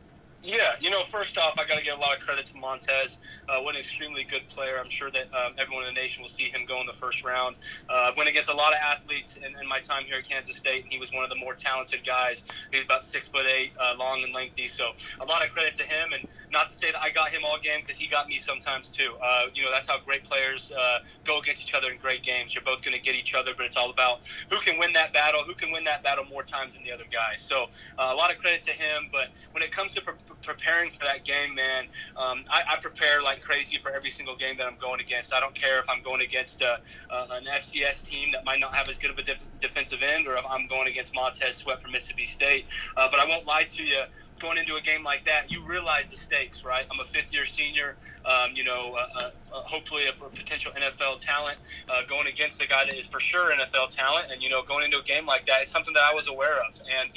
Yeah, you know, first off, I got to give a lot of credit to Montez. Uh, what an extremely good player. I'm sure that um, everyone in the nation will see him go in the first round. Uh, I went against a lot of athletes in, in my time here at Kansas State, and he was one of the more talented guys. He's about six foot eight, uh, long and lengthy. So a lot of credit to him. And not to say that I got him all game because he got me sometimes too. Uh, you know, that's how great players uh, go against each other in great games. You're both going to get each other, but it's all about who can win that battle, who can win that battle more times than the other guy. So uh, a lot of credit to him. But when it comes to pre- preparing for that game, man, um, I, I prepare like crazy for every single game that I'm going against. I don't care if I'm going against uh, uh, an FCS team that might not have as good of a def- defensive end, or if I'm going against Montez Sweat from Mississippi State. Uh, but I won't lie to you. Going into a game like that, you realize the stakes, right? I'm a fifth-year senior. Um, you know, uh, uh, uh, hopefully a, a potential NFL talent going against a guy that is for sure NFL talent, and you know, going into a game like that, it's something that I was aware of. And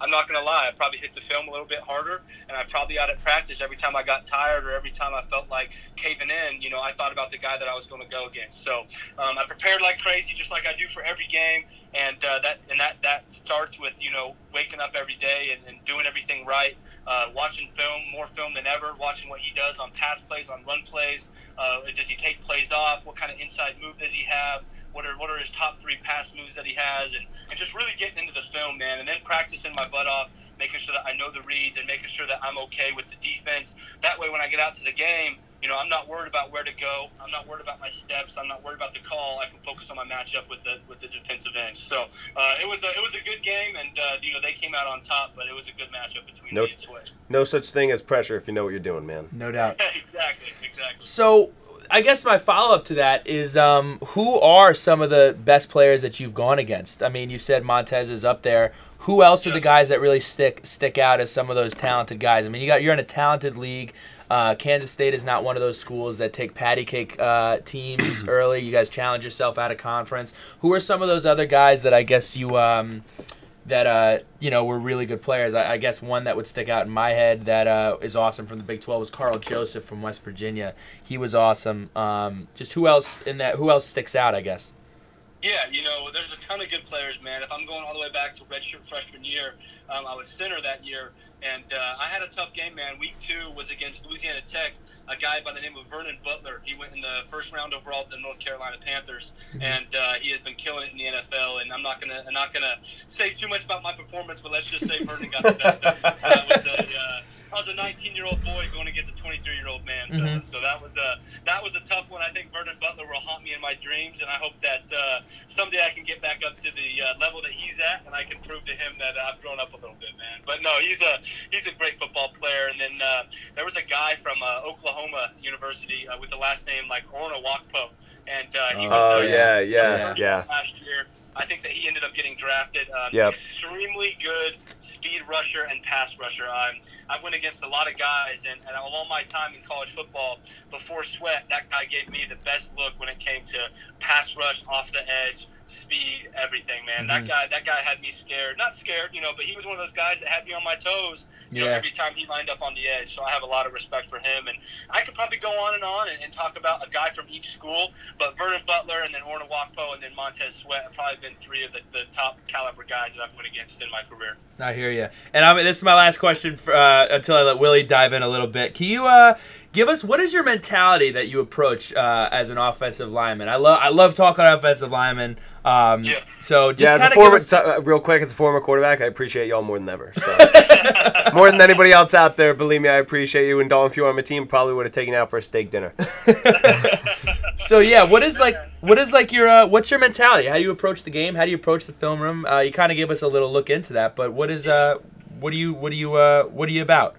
I'm not going to lie, I probably hit the film a little bit harder and I probably out at practice every time I got tired or every time I felt like caving in. You know, I thought about the guy that I was going to go against. So um, I prepared like crazy, just like I do for every game, and uh, that and that that starts with you know waking up every day and, and doing everything right, uh, watching film, more film than ever, watching what he does on pass plays, on run plays. Uh, does he take plays off? What kind of inside move does he have? What are what are his top three pass moves that he has? And, and just really getting into the film, man, and then practicing my butt off, making sure that I know the reads and making sure that I'm okay with the defense. That way, when I get out to the game, you know, I'm not worried about where to go. I'm not worried about my steps. I'm not worried about the call. I can focus on my matchup with the with the defensive end. So uh, it was a it was a good game, and uh, you know they came out on top, but it was a good matchup between no, me and Switch. No such thing as pressure if you know what you're doing, man. No doubt. (laughs) exactly, exactly. So I guess my follow up to that is um, who are some of the best players that you've gone against? I mean, you said Montez is up there. Who else are the guys that really stick stick out as some of those talented guys? I mean, you got you're in a talented league. Uh, Kansas State is not one of those schools that take patty cake uh, teams early. You guys challenge yourself out of conference. Who are some of those other guys that I guess you um, that uh, you know were really good players. I, I, guess one that would stick out in my head that uh, is awesome from the Big Twelve was Karl Joseph from West Virginia. He was awesome. Um, just who else in that? Who else sticks out? I guess. Yeah, you know, there's a ton of good players, man. If I'm going all the way back to redshirt freshman year, um, I was center that year, and uh, I had a tough game, man. Week two was against Louisiana Tech, a guy by the name of Vernon Butler. He went in the first round overall to the North Carolina Panthers, mm-hmm. and uh, he has been killing it in the NFL. And I'm not gonna, I'm not gonna say too much about my performance, but let's just say Vernon got the best of it. That was a, uh, I was a 19 year old boy going against a 23 year old man. Mm-hmm. So that was a that was a tough one. I think Vernon Butler will haunt me in my dreams, and I hope that uh, someday I can get back up to the uh, level that he's at, and I can prove to him that I've grown up a little bit, man. But no, he's a he's a great football player. And then uh, there was a guy from uh, Oklahoma University uh, with the last name like Onwuakor, and uh, he was oh yeah yeah yeah last year. I think that he ended up getting drafted. Um, yep. Extremely good speed rusher and pass rusher. Um, I've went against a lot of guys, and, and all my time in college football before Sweat, that guy gave me the best look when it came to pass rush off the edge speed, everything, man. Mm-hmm. That guy, that guy had me scared. Not scared, you know, but he was one of those guys that had me on my toes. You yeah. know, every time he lined up on the edge. So I have a lot of respect for him, and I could probably go on and on and, and talk about a guy from each school. But Vernon Butler and then Onwuakor and then Montez Sweat have probably been three of the, the top caliber guys that I've went against in my career. I hear you. And I mean, this is my last question for, uh, until I let Willie dive in a little bit. Can you uh, give us what is your mentality that you approach uh, as an offensive lineman? I love I love talking offensive linemen. Um, yeah. So just yeah, as a former, us... uh, real quick, as a former quarterback, I appreciate y'all more than ever. So. (laughs) more than anybody else out there, believe me, I appreciate you. And Dalton, if you were on my team, probably would have taken you out for a steak dinner. (laughs) so yeah, what is like what is like your uh, what's your mentality? How do you approach the game? How do you approach the film room? Uh, you kind of gave us a little look into that, but what is uh what do you what do you uh what are you about?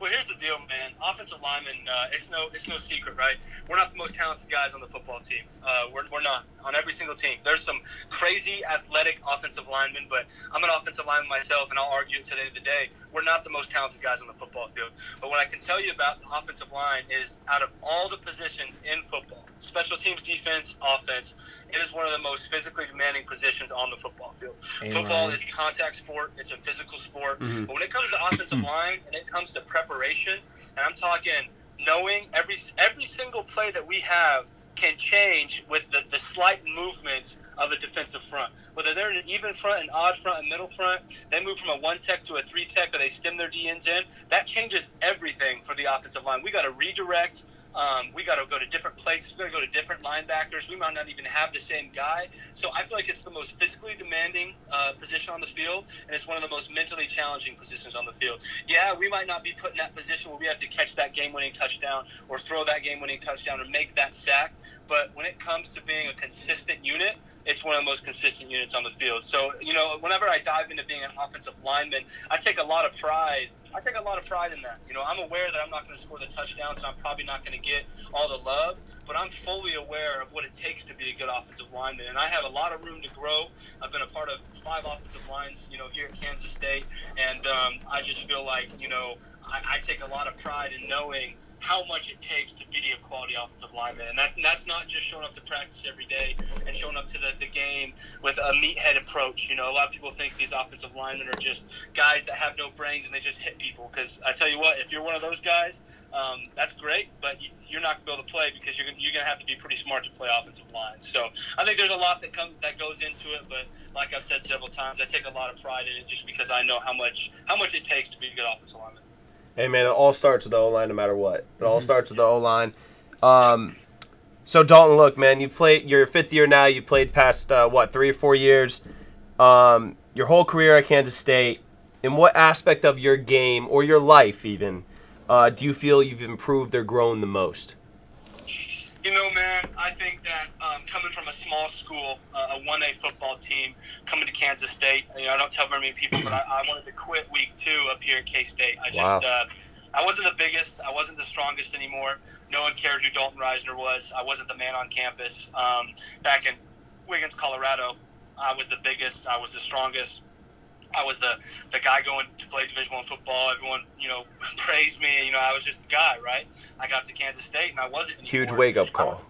Well, here's the deal, man. Offensive lineman, uh, it's no, it's no secret, right? We're not the most talented guys on the football team. Uh, we're, we're not on every single team. There's some crazy athletic offensive linemen, but I'm an offensive lineman myself, and I'll argue to the end of the day, we're not the most talented guys on the football field. But what I can tell you about the offensive line is, out of all the positions in football, special teams, defense, offense, it is one of the most physically demanding positions on the football field. Amen. Football is a contact sport. It's a physical sport. Mm-hmm. But when it comes to offensive (clears throat) line and it comes to preparation, and I'm talking knowing every every single play that we have can change with the, the slight movement of a defensive front. Whether they're in an even front, an odd front, a middle front, they move from a one tech to a three tech, or they stem their DNs in. That changes everything for the offensive line. We got to redirect. Um, we got to go to different places. We got to go to different linebackers. We might not even have the same guy. So I feel like it's the most physically demanding uh, position on the field, and it's one of the most mentally challenging positions on the field. Yeah, we might not be put in that position where we have to catch that game-winning touchdown or throw that game-winning touchdown or make that sack. But when it comes to being a consistent unit, it's one of the most consistent units on the field. So, you know, whenever I dive into being an offensive lineman, I take a lot of pride. I take a lot of pride in that. You know, I'm aware that I'm not going to score the touchdowns and I'm probably not going to get all the love, but I'm fully aware of what it takes to be a good offensive lineman. And I have a lot of room to grow. I've been a part of five offensive lines, you know, here at Kansas State. And um, I just feel like, you know, I, I, take a lot of pride in knowing how much it takes to be a quality offensive lineman. And, that, and that's not just showing up to practice every day and showing up to the, the game with a meathead approach. You know, a lot of people think these offensive linemen are just guys that have no brains and they just hit people because I tell you what, if you're one of those guys, um, that's great, but you, you're not going to be able to play because you're gonna, you're going to have to be pretty smart to play offensive line. So I think there's a lot that comes that goes into it, but like I've said several times, I take a lot of pride in it just because I know how much how much it takes to be a good offensive lineman. Hey man, it all starts with the O line, no matter what. It all starts with the O line. Um, so Dalton, look, man, you've played. You're fifth year now. You played past uh, what three or four years. Um, your whole career at Kansas State. In what aspect of your game or your life, even, uh, do you feel you've improved or grown the most? You know, man, I think that um, coming from a small school, uh, a 1A football team, coming to Kansas State, you know, I don't tell very many people, but I, I wanted to quit week two up here at K State. I just, Wow. uh, I wasn't the biggest, I wasn't the strongest anymore. No one cared who Dalton Risner was. I wasn't the man on campus. Um, back in Wiggins, Colorado, I was the biggest, I was the strongest. I was the, the guy going to play Division One football. Everyone, you know, (laughs) praised me. You know, I was just the guy, right? I got to Kansas State and I wasn't. Huge wake up call.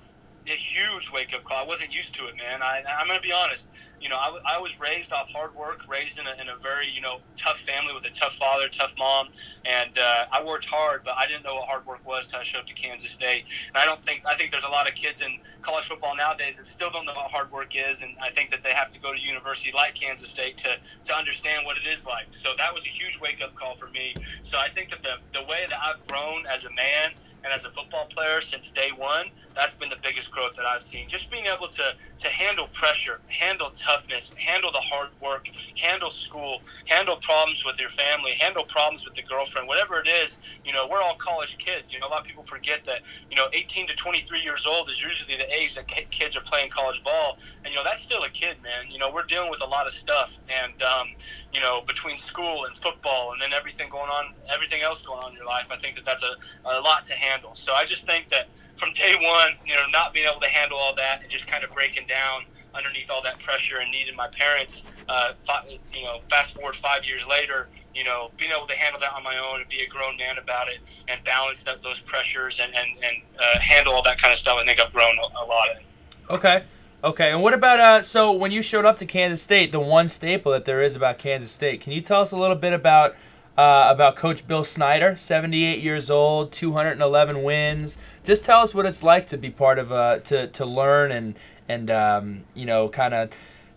a huge wake up call. I wasn't used to it, man. I, I'm going to be honest. You know, I, was raised off hard work, raised in a, in a very, you know, tough family with a tough father, tough mom. And uh, I worked hard, but I didn't know what hard work was until I showed up to Kansas State. And I don't think, I think there's a lot of kids in college football nowadays that still don't know what hard work is. And I think that they have to go to university like Kansas State to, to understand what it is like. So that was a huge wake up call for me. So I think that the, the way that I've grown as a man and as a football player since day one, that's been the biggest growth that I've seen. Just being able to, to handle pressure, handle toughness, handle the hard work, handle school, handle problems with your family, handle problems with the girlfriend, whatever it is, you know, we're all college kids. You know, a lot of people forget that, you know, 18 to 23 years old is usually the age that kids are playing college ball. And, you know, that's still a kid, man. You know, we're dealing with a lot of stuff. And, um, you know, between school and football and then everything going on, everything else going on in your life, I think that that's a, a lot to handle. So I just think that from day one, you know, not being able to handle all that and just kind of breaking down underneath all that pressure and needed my parents, uh, you know, fast forward five years later, you know, being able to handle that on my own and be a grown man about it and balance that, those pressures and, and, and uh, handle all that kind of stuff, I think I've grown a, lot. Okay. Okay. And what about uh? So when you showed up to Kansas State, the one staple that there is about Kansas State, can you tell us a little bit about uh, about Coach Bill Snyder, 78 years old, 211 wins. Just tell us what it's like to be part of uh to to learn and and um, you know kind of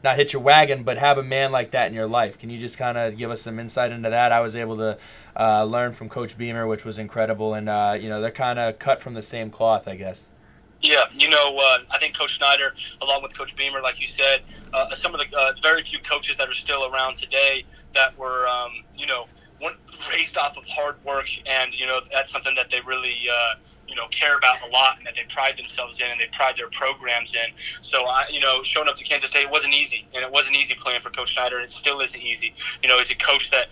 not hit your wagon, but have a man like that in your life. Can you just kind of give us some insight into that? I was able to uh, learn from Coach Beamer, which was incredible, and uh, you know they're kind of cut from the same cloth, I guess. Yeah, you know, uh, I think Coach Snyder, along with Coach Beamer, like you said, uh, some of the uh, very few coaches that are still around today that were, um, you know, one, raised off of hard work, and you know that's something that they really, uh, you know, care about a lot, and that they pride themselves in, and they pride their programs in. So, I, you know, showing up to Kansas State wasn't easy, and it wasn't easy playing for Coach Snyder, and it still isn't easy. You know, he's a coach that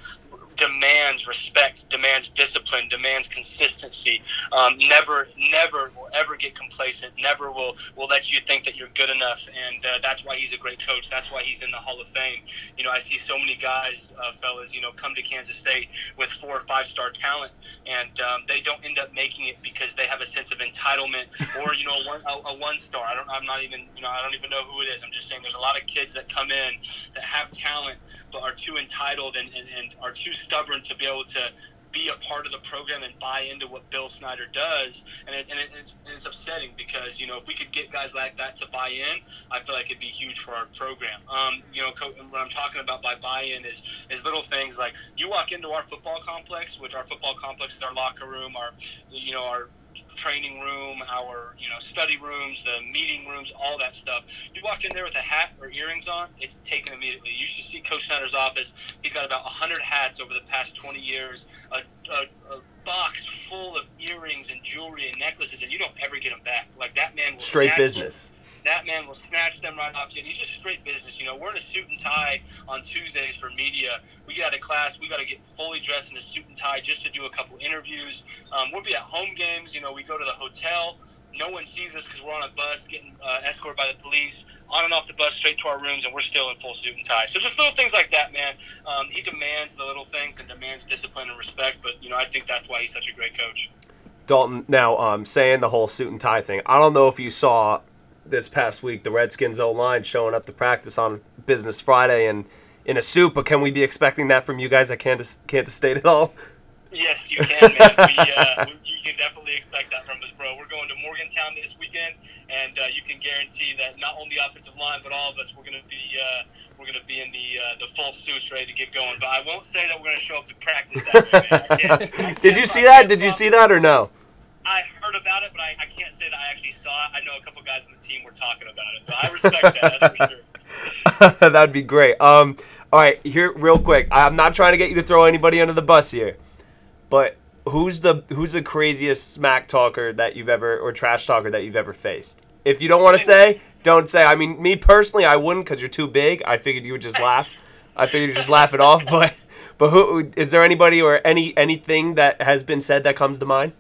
demands respect, demands discipline, demands consistency. Um, never, never will ever get complacent. Never will will let you think that you're good enough, and uh, that's why he's a great coach. That's why he's in the Hall of Fame. You know, I see so many guys, uh, fellas, you know, come to Kansas State with four or five star talent, and um, they don't end up making it because they have a sense of entitlement (laughs) or you know a one, a, a one star. I don't. I'm not even. You know, I don't even know who it is. I'm just saying there's a lot of kids that come in that have talent but are too entitled and, and, and are too stubborn to be able to be a part of the program and buy into what Bill Snyder does, and, it, and, it, it's, and it's upsetting because you know if we could get guys like that to buy in, I feel like it'd be huge for our program. Um, you know, what I'm talking about by buy-in is is little things like you walk into our football complex, which our football complex is our locker room, our you know our training room, our you know study rooms, the meeting rooms, all that stuff. You walk in there with a hat or earrings on, it's taken immediately. You should see Coach Snyder's office. He's got about hundred hats over the past twenty years. A, a, a box full of earrings and jewelry and necklaces, and you don't ever get them back. Like that man will Straight business. That man will snatch them right off you. And he's just straight business. You know, we're in a suit and tie on Tuesdays for media. We get out of class, we got to get fully dressed in a suit and tie just to do a couple interviews. Um, we'll be at home games. You know, we go to the hotel. No one sees us because we're on a bus getting uh, escorted by the police, on and off the bus, straight to our rooms, and we're still in full suit and tie. So just little things like that, man. Um, he demands the little things and demands discipline and respect. But you know, I think that's why he's such a great coach. Dalton, now um, saying the whole suit and tie thing, I don't know if you saw this past week the Redskins O line showing up to practice on Business Friday and in a suit, but can we be expecting that from you guys at Kansas, Kansas State at all? Yes, you can, man. we, uh, you can definitely expect that from us, bro. We're going to Morgantown this weekend, and uh, you can guarantee that not only the offensive line, but all of us, we're going to be uh, we're going to be in the uh, the full suits, ready to get going. But I won't say that we're going to show up to practice that way, man. I can't- I (laughs) can't- Did you see that? Did you see that or no? I heard about it, but I, I can't say that I actually saw it. I know a couple guys on the team were talking about it, but I respect that. That's for sure. (laughs) That'd be great. Um, all right, here, real quick. I'm not trying to get you to throw anybody under the bus here, but who's the who's the craziest smack talker that you've ever or trash talker that you've ever faced? If you don't want to say, don't say. I mean, me personally, I wouldn't because you're too big. I figured you would just laugh. I figured you'd just laugh it off. (laughs) But but who is there anybody or any anything that has been said that comes to mind?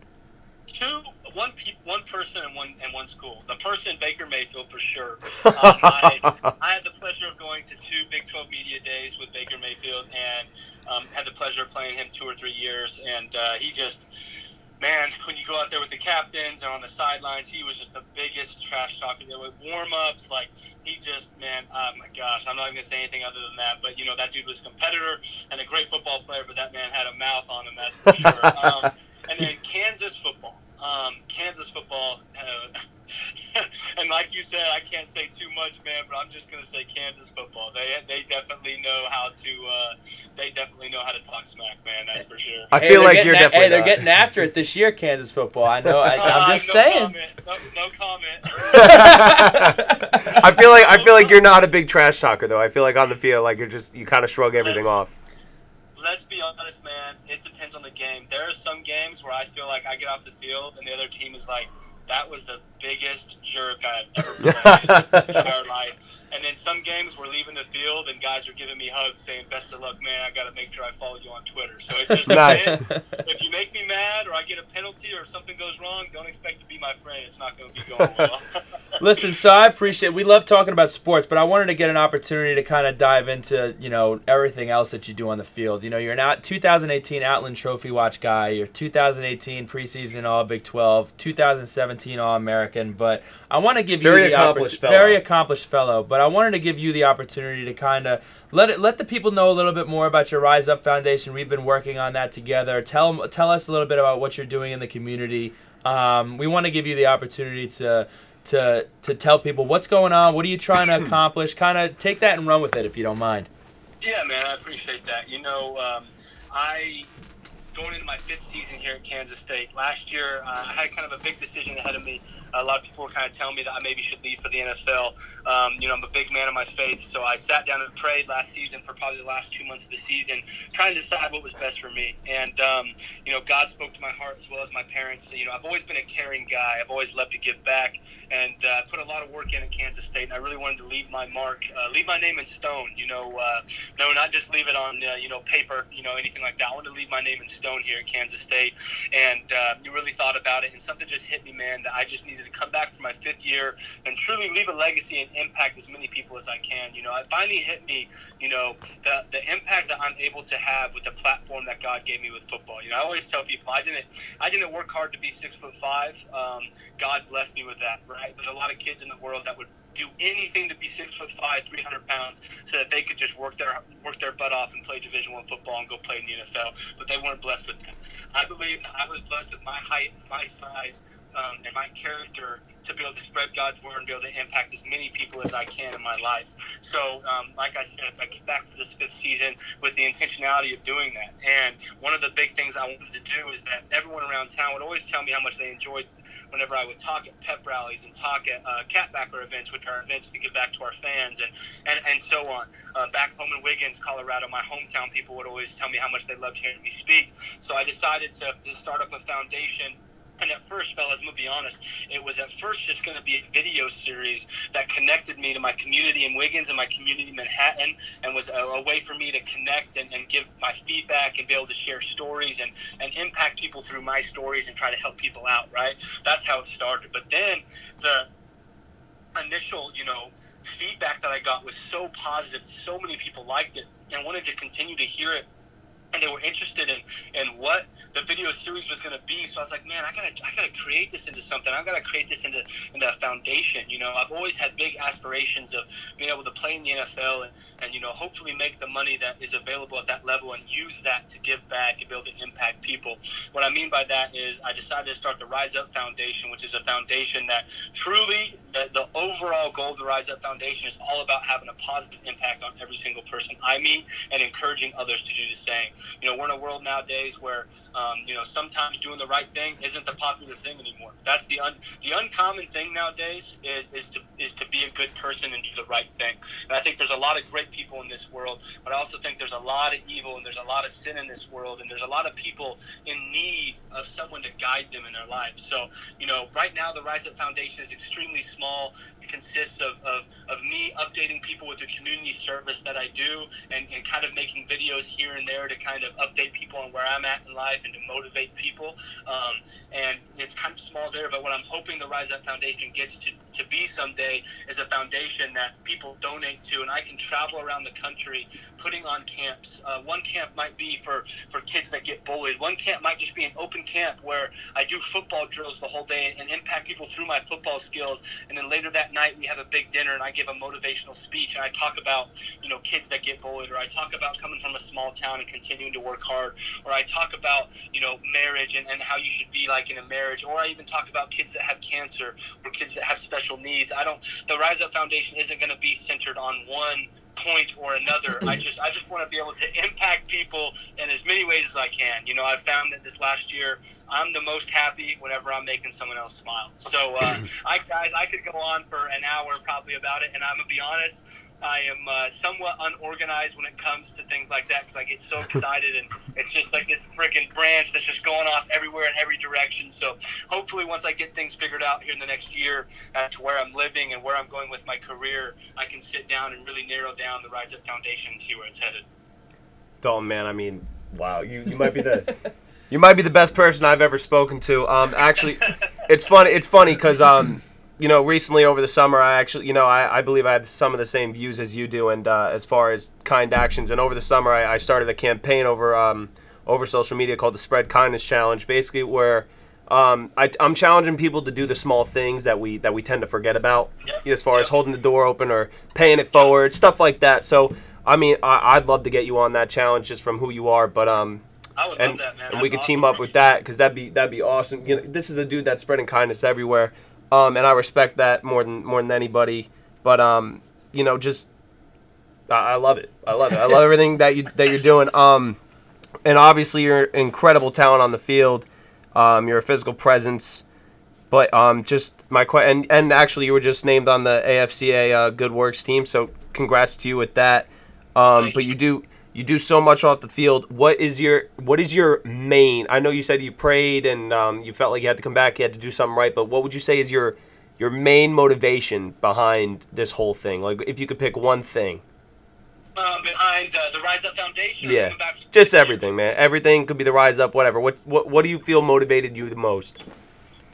Two one pe- one person and one and one school. The person Baker Mayfield for sure. (laughs) Um, I, I had the pleasure of going to two Big 12 media days with Baker Mayfield and um, had the pleasure of playing him two or three years. And uh, he just, man, when you go out there with the captains and on the sidelines, he was just the biggest trash talker. There were warm ups, like he just, man, oh my gosh, I'm not even gonna say anything other than that. But you know, that dude was a competitor and a great football player, but that man had a mouth on him, that's for sure. (laughs) Um, and then Kansas football. Um, Kansas football, uh, (laughs) and like you said, I can't say too much, man. But I'm just gonna say Kansas football. They they definitely know how to. Uh, they definitely know how to talk smack, man. That's for sure. I feel they're like you're a- definitely. Hey, they're not. getting after it this year, Kansas football. I know. I, Uh, (laughs) I'm just no saying. Comment. No, no comment. (laughs) I feel like I feel like you're not a big trash talker though. I feel like on the field, like you're just you kind of shrug everything off. Let's be honest, man. It depends on the game. There are some games where I feel like I get off the field and the other team is like, "That was the biggest jerk I've ever (laughs) played in our life." And then some games we're leaving the field and guys are giving me hugs, saying, "Best of luck, man. I got to make sure I follow you on Twitter." So it's just (laughs) Nice. depends. (laughs) If you make me mad or I get a penalty or if something goes wrong, don't expect to be my friend. It's not going to be going well. Listen, so I appreciate. We love talking about sports, but I wanted to get an opportunity to kind of dive into you know everything else that you do on the field. You know, you're not 2018 Outland Trophy Watch guy. You're 2018 preseason All Big 12, 2017 All American. But I want to give Very you the accomplished oppor- fellow. very accomplished fellow. But I wanted to give you the opportunity to kind of let it let the people know a little bit more about your Rise Up Foundation. We've been working on that together. Tell tell us a little bit about what you're doing in the community. Um, we want to give you the opportunity to to to tell people what's going on, what are you trying to (clears throat) accomplish. Kind of take that and run with it if you don't mind. Yeah, man, I appreciate that. You know, um, I going into my fifth season here at Kansas State. Last year, uh, I had kind of a big decision ahead of me. A lot of people were kind of telling me that I maybe should leave for the NFL. Um, you know, I'm a big man of my faith, so I sat down and prayed last season for probably the last two months of the season, trying to decide what was best for me. And um, you know, God spoke to my heart as well as my parents. You know, I've always been a caring guy. I've always loved to give back, and uh, put a lot of work in at Kansas State. And I really wanted to leave my mark, uh, leave my name in stone. You know, uh, no, not just leave it on uh, you know paper, you know anything like that. I wanted to leave my name in stone here at Kansas State, and uh, you really thought about it, and something just hit me, man, that I just needed to come back for my fifth year and truly leave a legacy and impact as many people as I can. You know, it finally hit me, you know, the the impact that I'm able to have with the platform that God gave me with football. You know, I always tell people I didn't I didn't work hard to be six foot five. Um, God blessed me with that, right? There's a lot of kids in the world that would do anything to be six foot five, three hundred pounds, so that they could just work their work their butt off and play Division One football and go play in the NFL. But they weren't blessed with that. I believe I was blessed with my height, my size, um, and my character to be able to spread God's word and be able to impact as many people as I can in my life. So, um, like I said, I came back to this fifth season with the intentionality of doing that. And one of the big things I wanted to do is that everyone around town would always tell me how much they enjoyed whenever I would talk at pep rallies and talk at uh, catbacker events, which are events to give back to our fans and, and, and so on. Uh, back home in Wiggins, Colorado, my hometown, people would always tell me how much they loved hearing me speak. So I decided to, to start up a foundation and at first, fellas, I'm gonna be honest, it was at first just gonna be a video series that connected me to my community in Wiggins and my community in Manhattan, and was a, a way for me to connect and, and give my feedback and be able to share stories and, and impact people through my stories and try to help people out. Right? That's how it started. But then the initial, you know, feedback that I got was so positive. So many people liked it and wanted to continue to hear it and they were interested in in what the video series was going to be. So I was like, man, I gotta I gotta create this into something. I gotta create this into into a foundation. You know, I've always had big aspirations of being able to play in the NFL and and you know hopefully make the money that is available at that level and use that to give back and be able to impact people. What I mean by that is I decided to start the Rise Up Foundation, which is a foundation that truly the, the overall goal of the Rise Up Foundation is all about having a positive impact on every single person I meet and encouraging others to do the same you know, we're in a world nowadays where, um, you know, sometimes doing the right thing isn't the popular thing anymore. That's the un, the uncommon thing nowadays is, is to is to be a good person and do the right thing. And I think there's a lot of great people in this world, but I also think there's a lot of evil and there's a lot of sin in this world, and there's a lot of people in need of someone to guide them in their lives. So, you know, right now the Rise Up Foundation is extremely small. Consists of, of, of me updating people with the community service that I do and, and kind of making videos here and there to kind of update people on where I'm at in life and to motivate people. Um, and it's kind of small there, but what I'm hoping the Rise Up Foundation gets to, to be someday is a foundation that people donate to, and I can travel around the country putting on camps. Uh, one camp might be for, for kids that get bullied. One camp might just be an open camp where I do football drills the whole day and, and impact people through my football skills. And then later that night, we have a big dinner and I give a motivational speech and I talk about, you know, kids that get bullied, or I talk about coming from a small town and continuing to work hard, or I talk about, you know, marriage and, and how you should be like in a marriage, or I even talk about kids that have cancer or kids that have special needs. I don't, the Rise Up Foundation isn't going to be centered on one point or another. I mm-hmm. just I just want to be able to impact people in as many ways as I can. You know, I've found that this last year I'm the most happy whenever I'm making someone else smile. So, uh, (clears throat) I guys, I could go on for an hour probably about it, and I'm gonna be honest. I am uh, somewhat unorganized when it comes to things like that because I get so (laughs) excited and it's just like this freaking branch that's just going off everywhere in every direction. So hopefully, once I get things figured out here in the next year as to where I'm living and where I'm going with my career, I can sit down and really narrow down the Rise Up Foundation and see where it's headed. Dalton, man, I mean, wow, you, you might be the (laughs) you might be the best person I've ever spoken to. Um, actually, it's funny. It's funny because um, you know, recently over the summer, I actually, you know, I, I believe I have some of the same views as you do, and uh, as far as kind actions, and over the summer, I, I started a campaign over um, over social media called the Spread Kindness Challenge, basically where. Um, I, am challenging people to do the small things that we that we tend to forget about, Yep. as far as holding the door open or paying it forward, stuff like that. So, I mean, I, I'd love to get you on that challenge just from who you are, but um, I would and, love that, man. and we could team up with that because that'd be that'd be awesome. You know, this is a dude that's spreading kindness everywhere, um, and I respect that more than more than anybody. But um, you know, just I, I love it. I love it. I love everything that you that you're doing. Um, and obviously you're incredible talent on the field. Um, you're a physical presence. But um, just my question, and and actually you were just named on the AFCA uh, Good Works team, so congrats to you with that. Um, but you do you do so much off the field. What is your what is your main? I know you said you prayed and um, you felt like you had to come back, you had to do something right. But what would you say is your your main motivation behind this whole thing? Like if you could pick one thing. um, behind uh, the Rise Up Foundation. Yeah, just everything, man. Everything could be the rise up, whatever. What what what do you feel motivated you the most?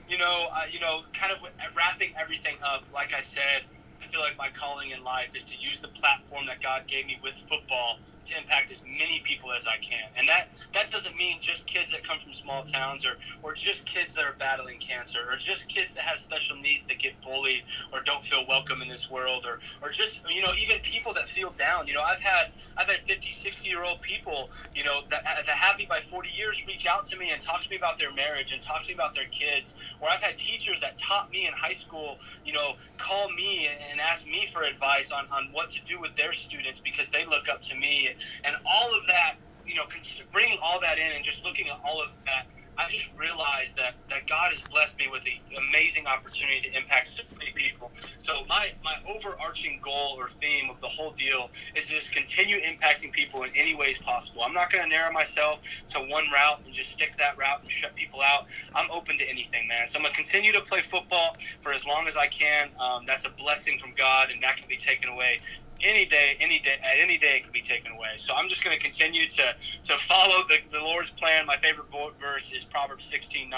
you know, uh, you know, kind of wrapping everything up. Like I said, I feel like my calling in life is to use the platform that God gave me with football to impact as many people as I can. And that that doesn't mean just kids that come from small towns or or just kids that are battling cancer or just kids that have special needs that get bullied or don't feel welcome in this world or or just you know even people that feel down. You know, I've had I've had 50, 60 year old people, you know, that, that have me by 40 years reach out to me and talk to me about their marriage and talk to me about their kids. Or I've had teachers that taught me in high school, you know, call me and, ask me for advice on, on what to do with their students because they look up to me. And all of that, you know, bringing all that in and just looking at all of that, I just realized that, that God has blessed me with the amazing opportunity to impact so many people. So my, my overarching goal or theme of the whole deal is just continue impacting people in any ways possible. I'm not going to narrow myself to one route and just stick that route and shut people out. I'm open to anything, man. So I'm going to continue to play football for as long as I can. Um, that's a blessing from God, and that can be taken away any day, any day, at any day, it can be taken away. So I'm just going to continue to to follow the, the Lord's plan. My favorite verse is Proverbs 16:9.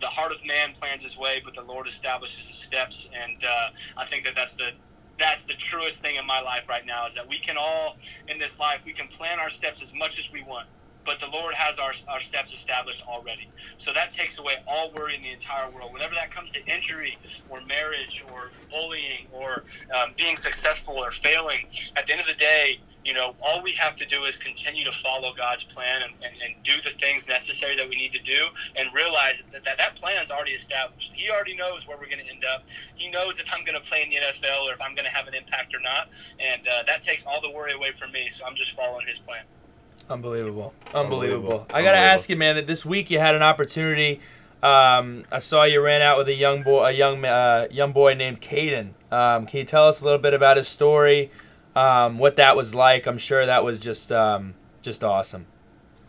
The heart of man plans his way, but the Lord establishes his steps. And uh, I think that that's the that's the truest thing in my life right now is that we can all in this life we can plan our steps as much as we want but the Lord has our, our steps established already. So that takes away all worry in the entire world. Whenever that comes to injury or marriage or bullying or um, being successful or failing, at the end of the day, you know, all we have to do is continue to follow God's plan and, and, and do the things necessary that we need to do and realize that that, that plan's already established. He already knows where we're going to end up. He knows if I'm going to play in the NFL or if I'm going to have an impact or not. And uh, that takes all the worry away from me. So I'm just following his plan. Unbelievable. Unbelievable. Unbelievable. I got to ask you, man, that this week you had an opportunity. Um, I saw you ran out with a young boy, a young uh, young boy named Caden. Um, can you tell us a little bit about his story, um, what that was like? I'm sure that was just um, just awesome.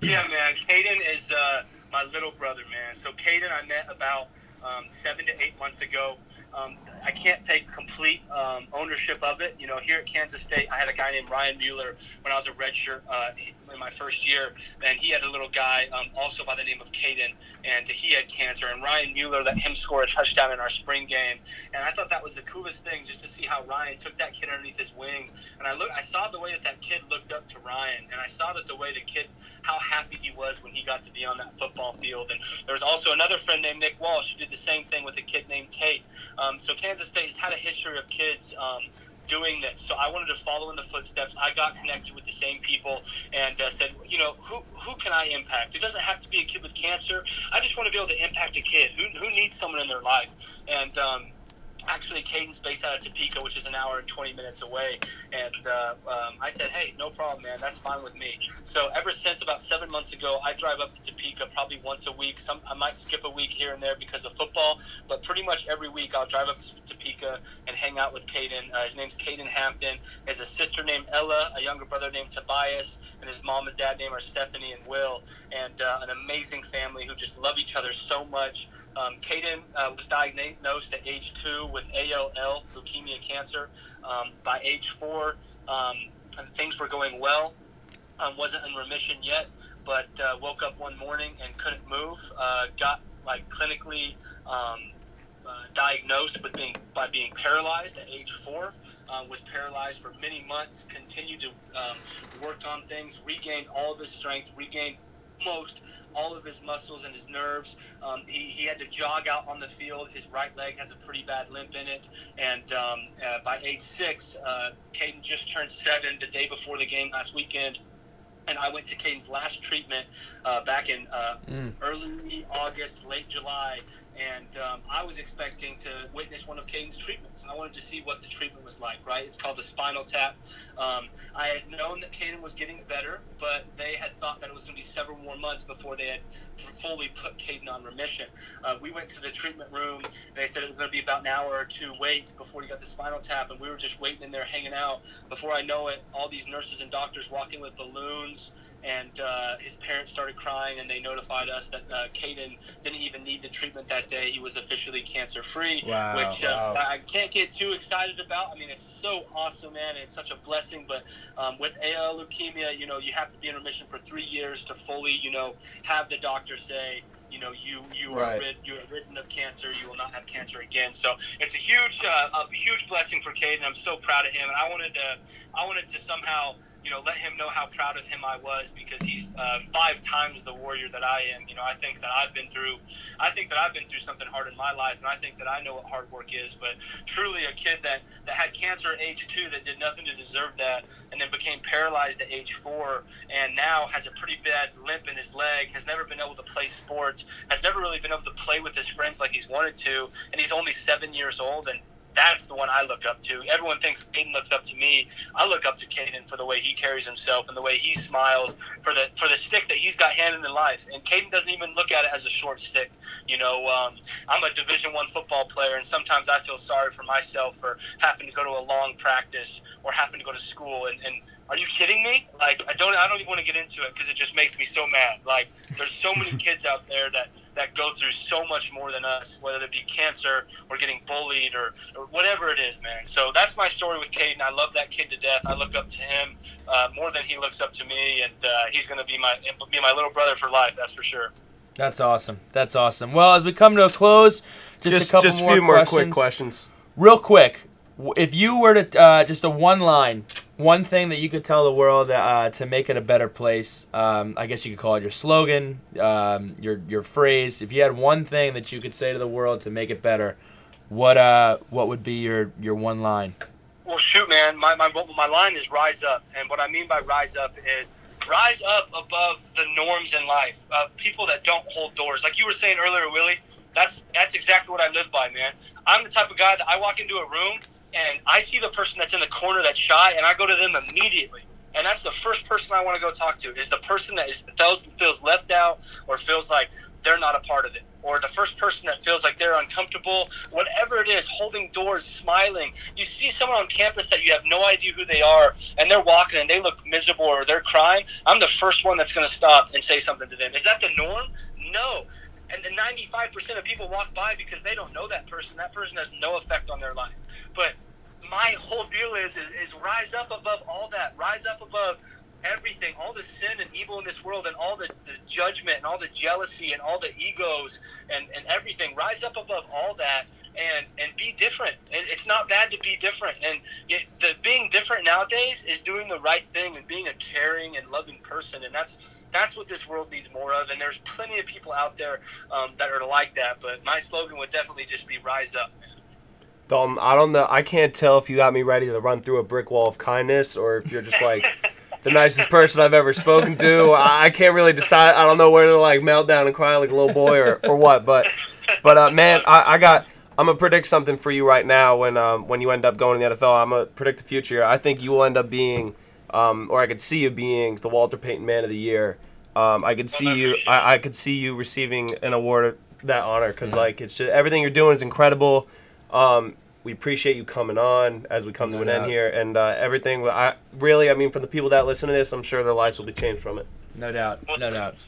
Yeah, man. Caden is uh, my little brother, man. So Caden, I met about um, seven to eight months ago. Um, I can't take complete um, ownership of it. You know, here at Kansas State, I had a guy named Ryan Mueller when I was a redshirt uh, in my first year, and he had a little guy um, also by the name of Caden, and he had cancer. And Ryan Mueller let him score a touchdown in our spring game, and I thought that was the coolest thing, just to see how Ryan took that kid underneath his wing. And I look, I saw the way that that kid looked up to Ryan, and I saw that the way the kid, how happy he was when he got to be on that football field. And there was also another friend named Nick Walsh who did the same thing with a kid named Tate. Um, so Kansas State has had a history of kids. Um, doing this. So i wanted to follow in the footsteps. I got connected with the same people and uh, said you know who, who can i impact? It doesn't have to be a kid with cancer. I just want to be able to impact a kid. Who, who needs someone in their life? And um, actually Caden's based out of Topeka, which is an hour and 20 minutes away. And uh, um, I said, hey, no problem, man. That's fine with me. So ever since about seven months ago, I drive up to Topeka probably once a week. Some I might skip a week here and there because of football, but pretty much every week I'll drive up to Topeka and hang out with Caden. Uh, his name's Caden Hampton. He has a sister named Ella, a younger brother named Tobias, and his mom and dad name are Stephanie and Will. And uh, an amazing family who just love each other so much. Um, Caden uh, was diagnosed at age two with ALL, leukemia cancer. Um, by age four, um, things were going well. Um, wasn't in remission yet, but uh, woke up one morning and couldn't move. Uh, got like clinically um, uh, diagnosed with being by being paralyzed at age four. Uh, was paralyzed for many months. Continued to um, work on things, regained all his strength, regained almost all of his muscles and his nerves. Um, he, he had to jog out on the field. His right leg has a pretty bad limp in it. And um, uh, by age six, uh, Caden just turned seven the day before the game last weekend. And I went to Caden's last treatment uh, back in uh, Mm. early August, late July, and um, I was expecting to witness one of Caden's treatments. I wanted to see what the treatment was like, right? It's called the spinal tap. Um, I had known that Caden was getting better, but they had thought that it was going to be several more months before they had fully put Caden on remission. Uh, we went to the treatment room. They said it was going to be about an hour or two wait before he got the spinal tap, and we were just waiting in there hanging out. Before I know it, all these nurses and doctors walking with balloons and uh, his parents started crying and they notified us that uh, Caden didn't even need the treatment that day. He was officially cancer free, Wow, which uh, wow. I can't get too excited about. I mean, it's so awesome, man. It's such a blessing. But um, with AL leukemia, you know, you have to be in remission for three years to fully, you know, have the doctor say, you know, you you are Right. rid, you are ridden of cancer. You will not have cancer again. So it's a huge uh, a huge blessing for Caden. I'm so proud of him, and I wanted to I wanted to somehow you know let him know how proud of him I was because he's uh, five times the warrior that I am. You know, I think that I've been through I think that I've been through something hard in my life, and I think that I know what hard work is. But truly, a kid that that had cancer at age two that did nothing to deserve that, and then became paralyzed at age four, and now has a pretty bad limp in his leg, has never been able to play sports, has never really been able to play with his friends like he's wanted to, and he's only seven years old, and that's the one I look up to. Everyone thinks Caden looks up to me. I look up to Caden for the way he carries himself and the way he smiles for the for the stick that he's got handed in life. And Caden doesn't even look at it as a short stick. You know, um, I'm a Division One football player, and sometimes I feel sorry for myself for having to go to a long practice or having to go to school. And, and are you kidding me? Like, I don't I don't even want to get into it because it just makes me so mad. Like, there's so many (laughs) kids out there that that go through so much more than us, whether it be cancer or getting bullied or, or whatever it is, man. So that's my story with Caden. I love that kid to death. I look up to him uh, more than he looks up to me, and uh, he's going to be my be my little brother for life. That's for sure. That's awesome. That's awesome. Well, as we come to a close, just, Just a couple just more few more questions. quick questions. Real quick, w- if you were to uh, just a one line, one thing that you could tell the world uh, to make it a better place, um, I guess you could call it your slogan, um, your your phrase. If you had one thing that you could say to the world to make it better, what uh what would be your your one line? Well, shoot, man. My, my, my line is rise up. And what I mean by rise up is rise up above the norms in life. Uh, people that don't hold doors. Like you were saying earlier, Willie, that's, that's exactly what I live by, man. I'm the type of guy that I walk into a room and I see the person that's in the corner that's shy and I go to them immediately. And that's the first person I want to go talk to is the person that is feels, feels left out or feels like they're not a part of it or the first person that feels like they're uncomfortable, whatever it is, holding doors, smiling. You see someone on campus that you have no idea who they are, and they're walking and they look miserable or they're crying. I'm the first one that's going to stop and say something to them. Is that the norm? No. And 95% of people walk by because they don't know that person. That person has no effect on their life. But my whole deal is, is, is rise up above all that. Rise up above everything, all the sin and evil in this world, and all the, the judgment, and all the jealousy, and all the egos, and, and everything. Rise up above all that and and be different. It's not bad to be different. And it, the being different nowadays is doing the right thing and being a caring and loving person. And that's that's what this world needs more of. And there's plenty of people out there um, that are like that. But my slogan would definitely just be rise up. Dalton, I don't know. I can't tell if you got me ready to run through a brick wall of kindness or if you're just like the nicest person I've ever spoken to. I can't really decide. I don't know where to like melt down and cry like a little boy or, or what. But but uh, man, I, I got. I'm gonna predict something for you right now. When um, when you end up going to the NFL, I'm gonna predict the future. I think you will end up being, um, or I could see you being the Walter Payton Man of the Year. Um, I could see you. I, I could see you receiving an award of that honor because like it's just everything you're doing is incredible. Um, we appreciate you coming on as we come to an end here, and uh, everything. I really, I mean, for the people that listen to this, I'm sure their lives will be changed from it. No doubt, no doubt.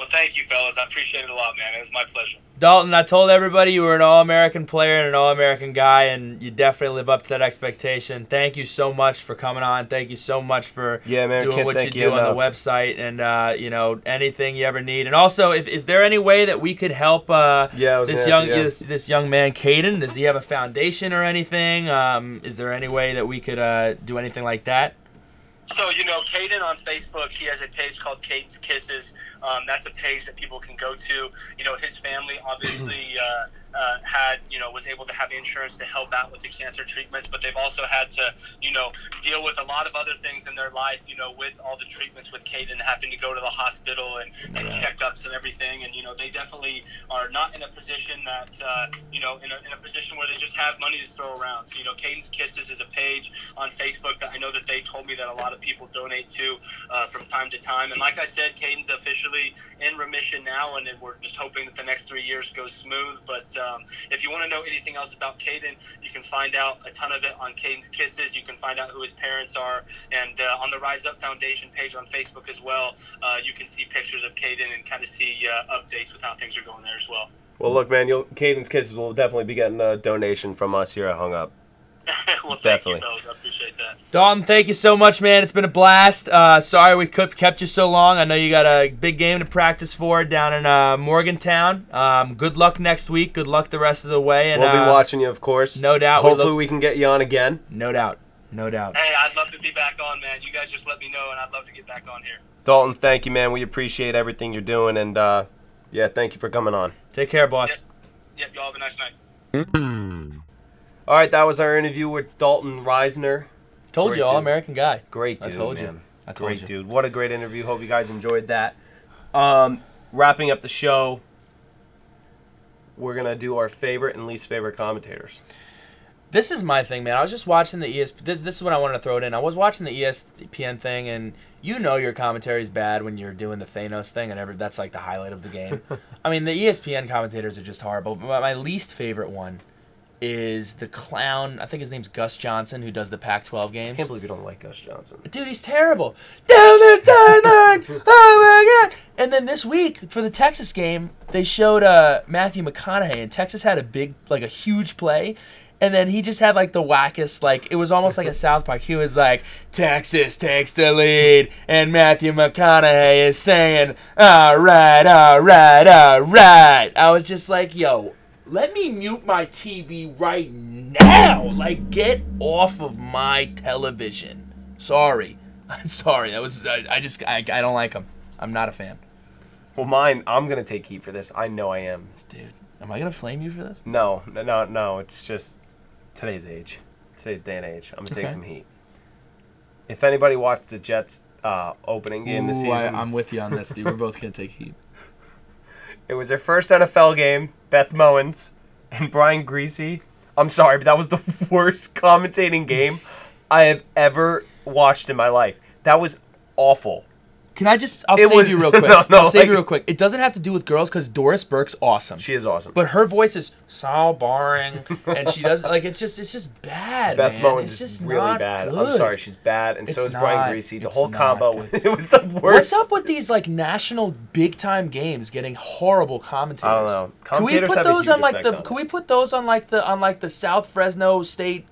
Well, thank you, fellas. I appreciate it a lot, man. It was my pleasure. Dalton, I told everybody you were an All American player and an All American guy, and you definitely live up to that expectation. Thank you so much for coming on. Thank you so much for Yeah, man, doing what you do you on the website and uh, you know anything you ever need. And also, if is there any way that we could help uh, Yeah, this young ask yeah. this, this young man, Caden? Does he have a foundation or anything? Um, is there any way that we could uh, do anything like that? So, you know, Caden on Facebook, he has a page called Caden's Kisses. Um, that's a page that people can go to. You know, his family obviously uh, uh, had, you know, was able to have insurance to help out with the cancer treatments, but they've also had to, you know, deal with a lot of other things in their life, you know, with all the treatments with Caden having to go to the hospital and, and checkups and everything. And, you know, they definitely are not in a position that, uh, you know, in a, in a position where they just have money to throw around. So, you know, Caden's Kisses is a page on Facebook that I know that they told me that a lot of people donate to uh, from time to time. And like I said, Caden's officially in remission now, and then we're just hoping that the next three years goes smooth. But um, if you want to know anything else about Caden, you can find out a ton of it on Caden's Kisses. You can find out who his parents are, and uh, on the Rise Up Foundation page on Facebook as well, uh, you can see pictures of Caden and kind of see uh, updates with how things are going there as well. Well, look, man, Caden's Kisses will definitely be getting a donation from us here at Hung Up. (laughs) well, thank Definitely. you, fellas. I appreciate that. Dalton, thank you so much, man. It's been a blast. Uh, sorry we kept kept you so long. I know you got a big game to practice for down in uh, Morgantown. Um, good luck next week. Good luck the rest of the way. And we'll be uh, watching you, of course. no doubt. We Hopefully, look- we can get you on again. No doubt. No doubt. Hey, I'd love to be back on, man. You guys just let me know, and I'd love to get back on here. Dalton, thank you, man. We appreciate everything you're doing, and uh, yeah, thank you for coming on. Take care, boss. Yep, y'all have a nice night. All right, that was our interview with Dalton Risner. Told Great you, all dude. American guy. Great dude. I told you. I told great you. dude. What a great interview. Hope you guys enjoyed that. Um, wrapping up the show, we're gonna do our favorite and least favorite commentators. This is my thing, man. I was just watching the ES. This, this is what I wanted to throw it in. I was watching the ESPN thing, and you know your commentary is bad when you're doing the Thanos thing, and every, that's like the highlight of the game. (laughs) I mean, the ESPN commentators are just horrible. But my least favorite one is the clown. I think his name's Gus Johnson, who does the Pac-12 games. I can't believe you don't like Gus Johnson. Dude, he's terrible. Down this timeline. Oh my god. And then this week for the Texas game, they showed uh, Matthew McConaughey, and Texas had a big, like a huge play. And then he just had like the wackest, like it was almost like a South Park. He was like, Texas takes the lead, and Matthew McConaughey is saying, all right, all right, all right. I was just like, yo, let me mute my TV right now. Like, get off of my television. Sorry. (laughs) I'm sorry. That was, I, I just, I, I don't like him. I'm not a fan. Well, mine, I'm gonna take heat for this. I know I am. Dude, am I going to flame you for this? No, no, no, no. It's just today's age, today's day and age. I'm gonna take Okay. some heat. If anybody watched the Jets uh, opening game this Ooh, I, season, I'm with you on this, dude. We're both going to take heat. (laughs) it was their first NFL game. Beth Mowins and Brian Griese. I'm sorry, but that was the (laughs) worst commentating game I have ever watched in my life. That was awful. Can I just, I'll It save was- you real (laughs) quick. no, no, I'll save like- you real quick. It doesn't have to do with girls because Doris Burke's awesome. She is awesome. But her voice is so boring, and she does like it's just it's just bad. Beth man. It's is just really bad. I'm sorry, she's bad, and so It's is Brian not- Griese. The whole combo, good. (laughs) it was the worst. What's up with these like national big time games getting horrible commentators? I don't know. Can we put those on like the? on Can we put those on like the on like the South Fresno State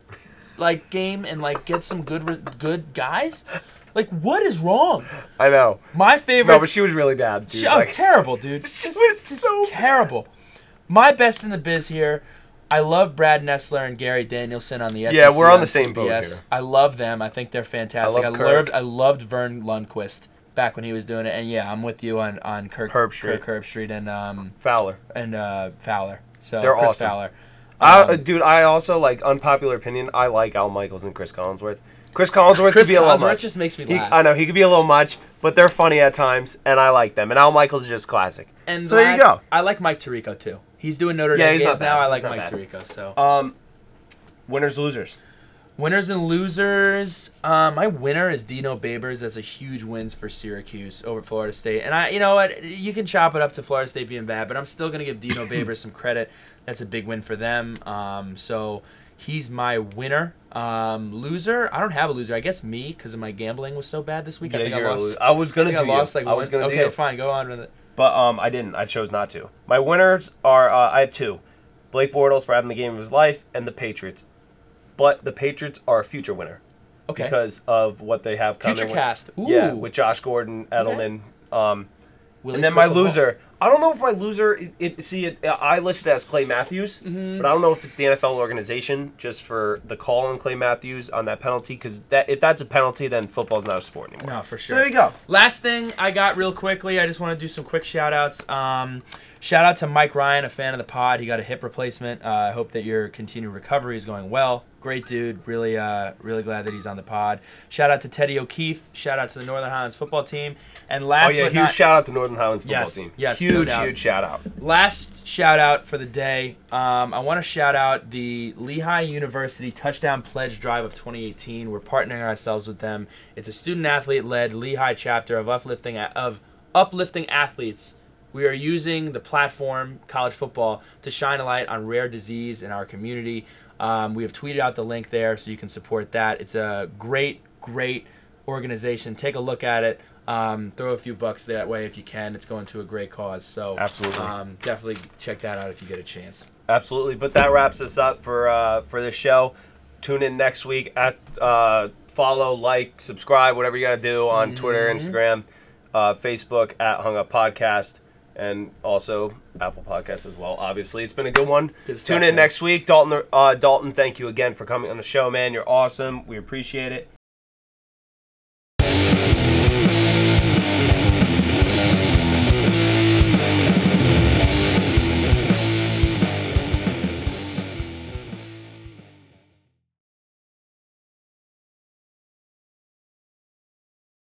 like game and like get some good re- good guys? Like what is wrong? I know. My favorite. No, but she was really bad, dude. She- oh, Like- terrible, (laughs) dude. She Just, was just so terrible. My best in the biz here. I love Brad Nessler and Gary Danielson on the SEC. Yeah, we're on the same boat here. I love them. I think they're fantastic. I, I love Kirk. loved I loved Verne Lundquist back when he was doing it. And yeah, I'm with you on on Kirk Herbstreit. Kirk Herbstreit and um Fowler. and uh, Fowler. So They're Chris awesome. Fowler. I, Um, dude, I also like unpopular opinion. I like Al Michaels and Chris Collinsworth. Chris Collinsworth Chris could be a little Collinsworth much. just makes me He- I know he could be a little much, but they're funny at times, and I like them. And Al Michaels is just classic. and so there you go. I like Mike Tirico too. He's doing Notre Yeah, Dame he's games now. I like Mike bad. Tirico. So Um, winners losers. Winners and losers. Uh, my winner is Dino Babers. That's a huge win for Syracuse over Florida State. And I, you know what, you can chop it up to Florida State being bad, but I'm still gonna give Dino (clears throat) Babers some credit. That's a big win for them. Um, so he's my winner. Um, loser. I don't have a loser. I guess me because of my gambling was so bad this week. I think I lost. I was gonna I do lost you. like I was one. gonna okay, do fine. Go on with it. But um, I didn't. I chose not to. My winners are uh, I have two: Blake Bortles for having the game of his life, and the Patriots. But the Patriots are a future winner Okay. because of what they have coming. Future with- cast. Ooh. Yeah, with Josh Gordon, Edelman. Um, Willie's and then my crystal ball. loser. I don't know if my loser. It, it see it. I listed it as Clay Matthews, Mm-hmm. but I don't know if it's the NFL organization just for the call on Clay Matthews on that penalty. Because that if that's a penalty, then football's not a sport anymore. No, for So sure. there you go. Last thing I got real quickly, I just want to do some quick shout outs. Um, shout out to Mike Ryan, a fan of the pod. He got a hip replacement. Uh, I hope that your continued recovery is going well. Great dude. Really, uh, really glad that he's on the pod. Shout out to Teddy O'Keefe. Shout out to the Northern Highlands football team. And Oh last yeah, but huge not, shout out to Northern Highlands football Yes, team. yes, no huge, doubt. huge shout out. last shout out for the day. Um, I want to shout out the Lehigh University Touchdown Pledge Drive of 2018. We're partnering ourselves with them. It's a student athlete led Lehigh chapter of uplifting of uplifting athletes. We are using the platform college football to shine a light on rare disease in our community. Um, we have tweeted out the link there so you can support that. It's a great, great organization. Take a look at it. Um, throw a few bucks that way if you can. It's going to a great cause. So Absolutely. um, definitely check that out if you get a chance. Absolutely. But that wraps us up for uh, for this show. Tune in next week. At, uh, follow, like, subscribe, whatever you gotta do on Twitter, Mm-hmm. Instagram, uh, Facebook at Hung Up Podcast, and also Apple Podcasts as well. Obviously, it's been a good one. Good stuff, Tune in man. next week, Dalton. Uh, Dalton, thank you again for coming on the show, man. You're awesome. We appreciate it.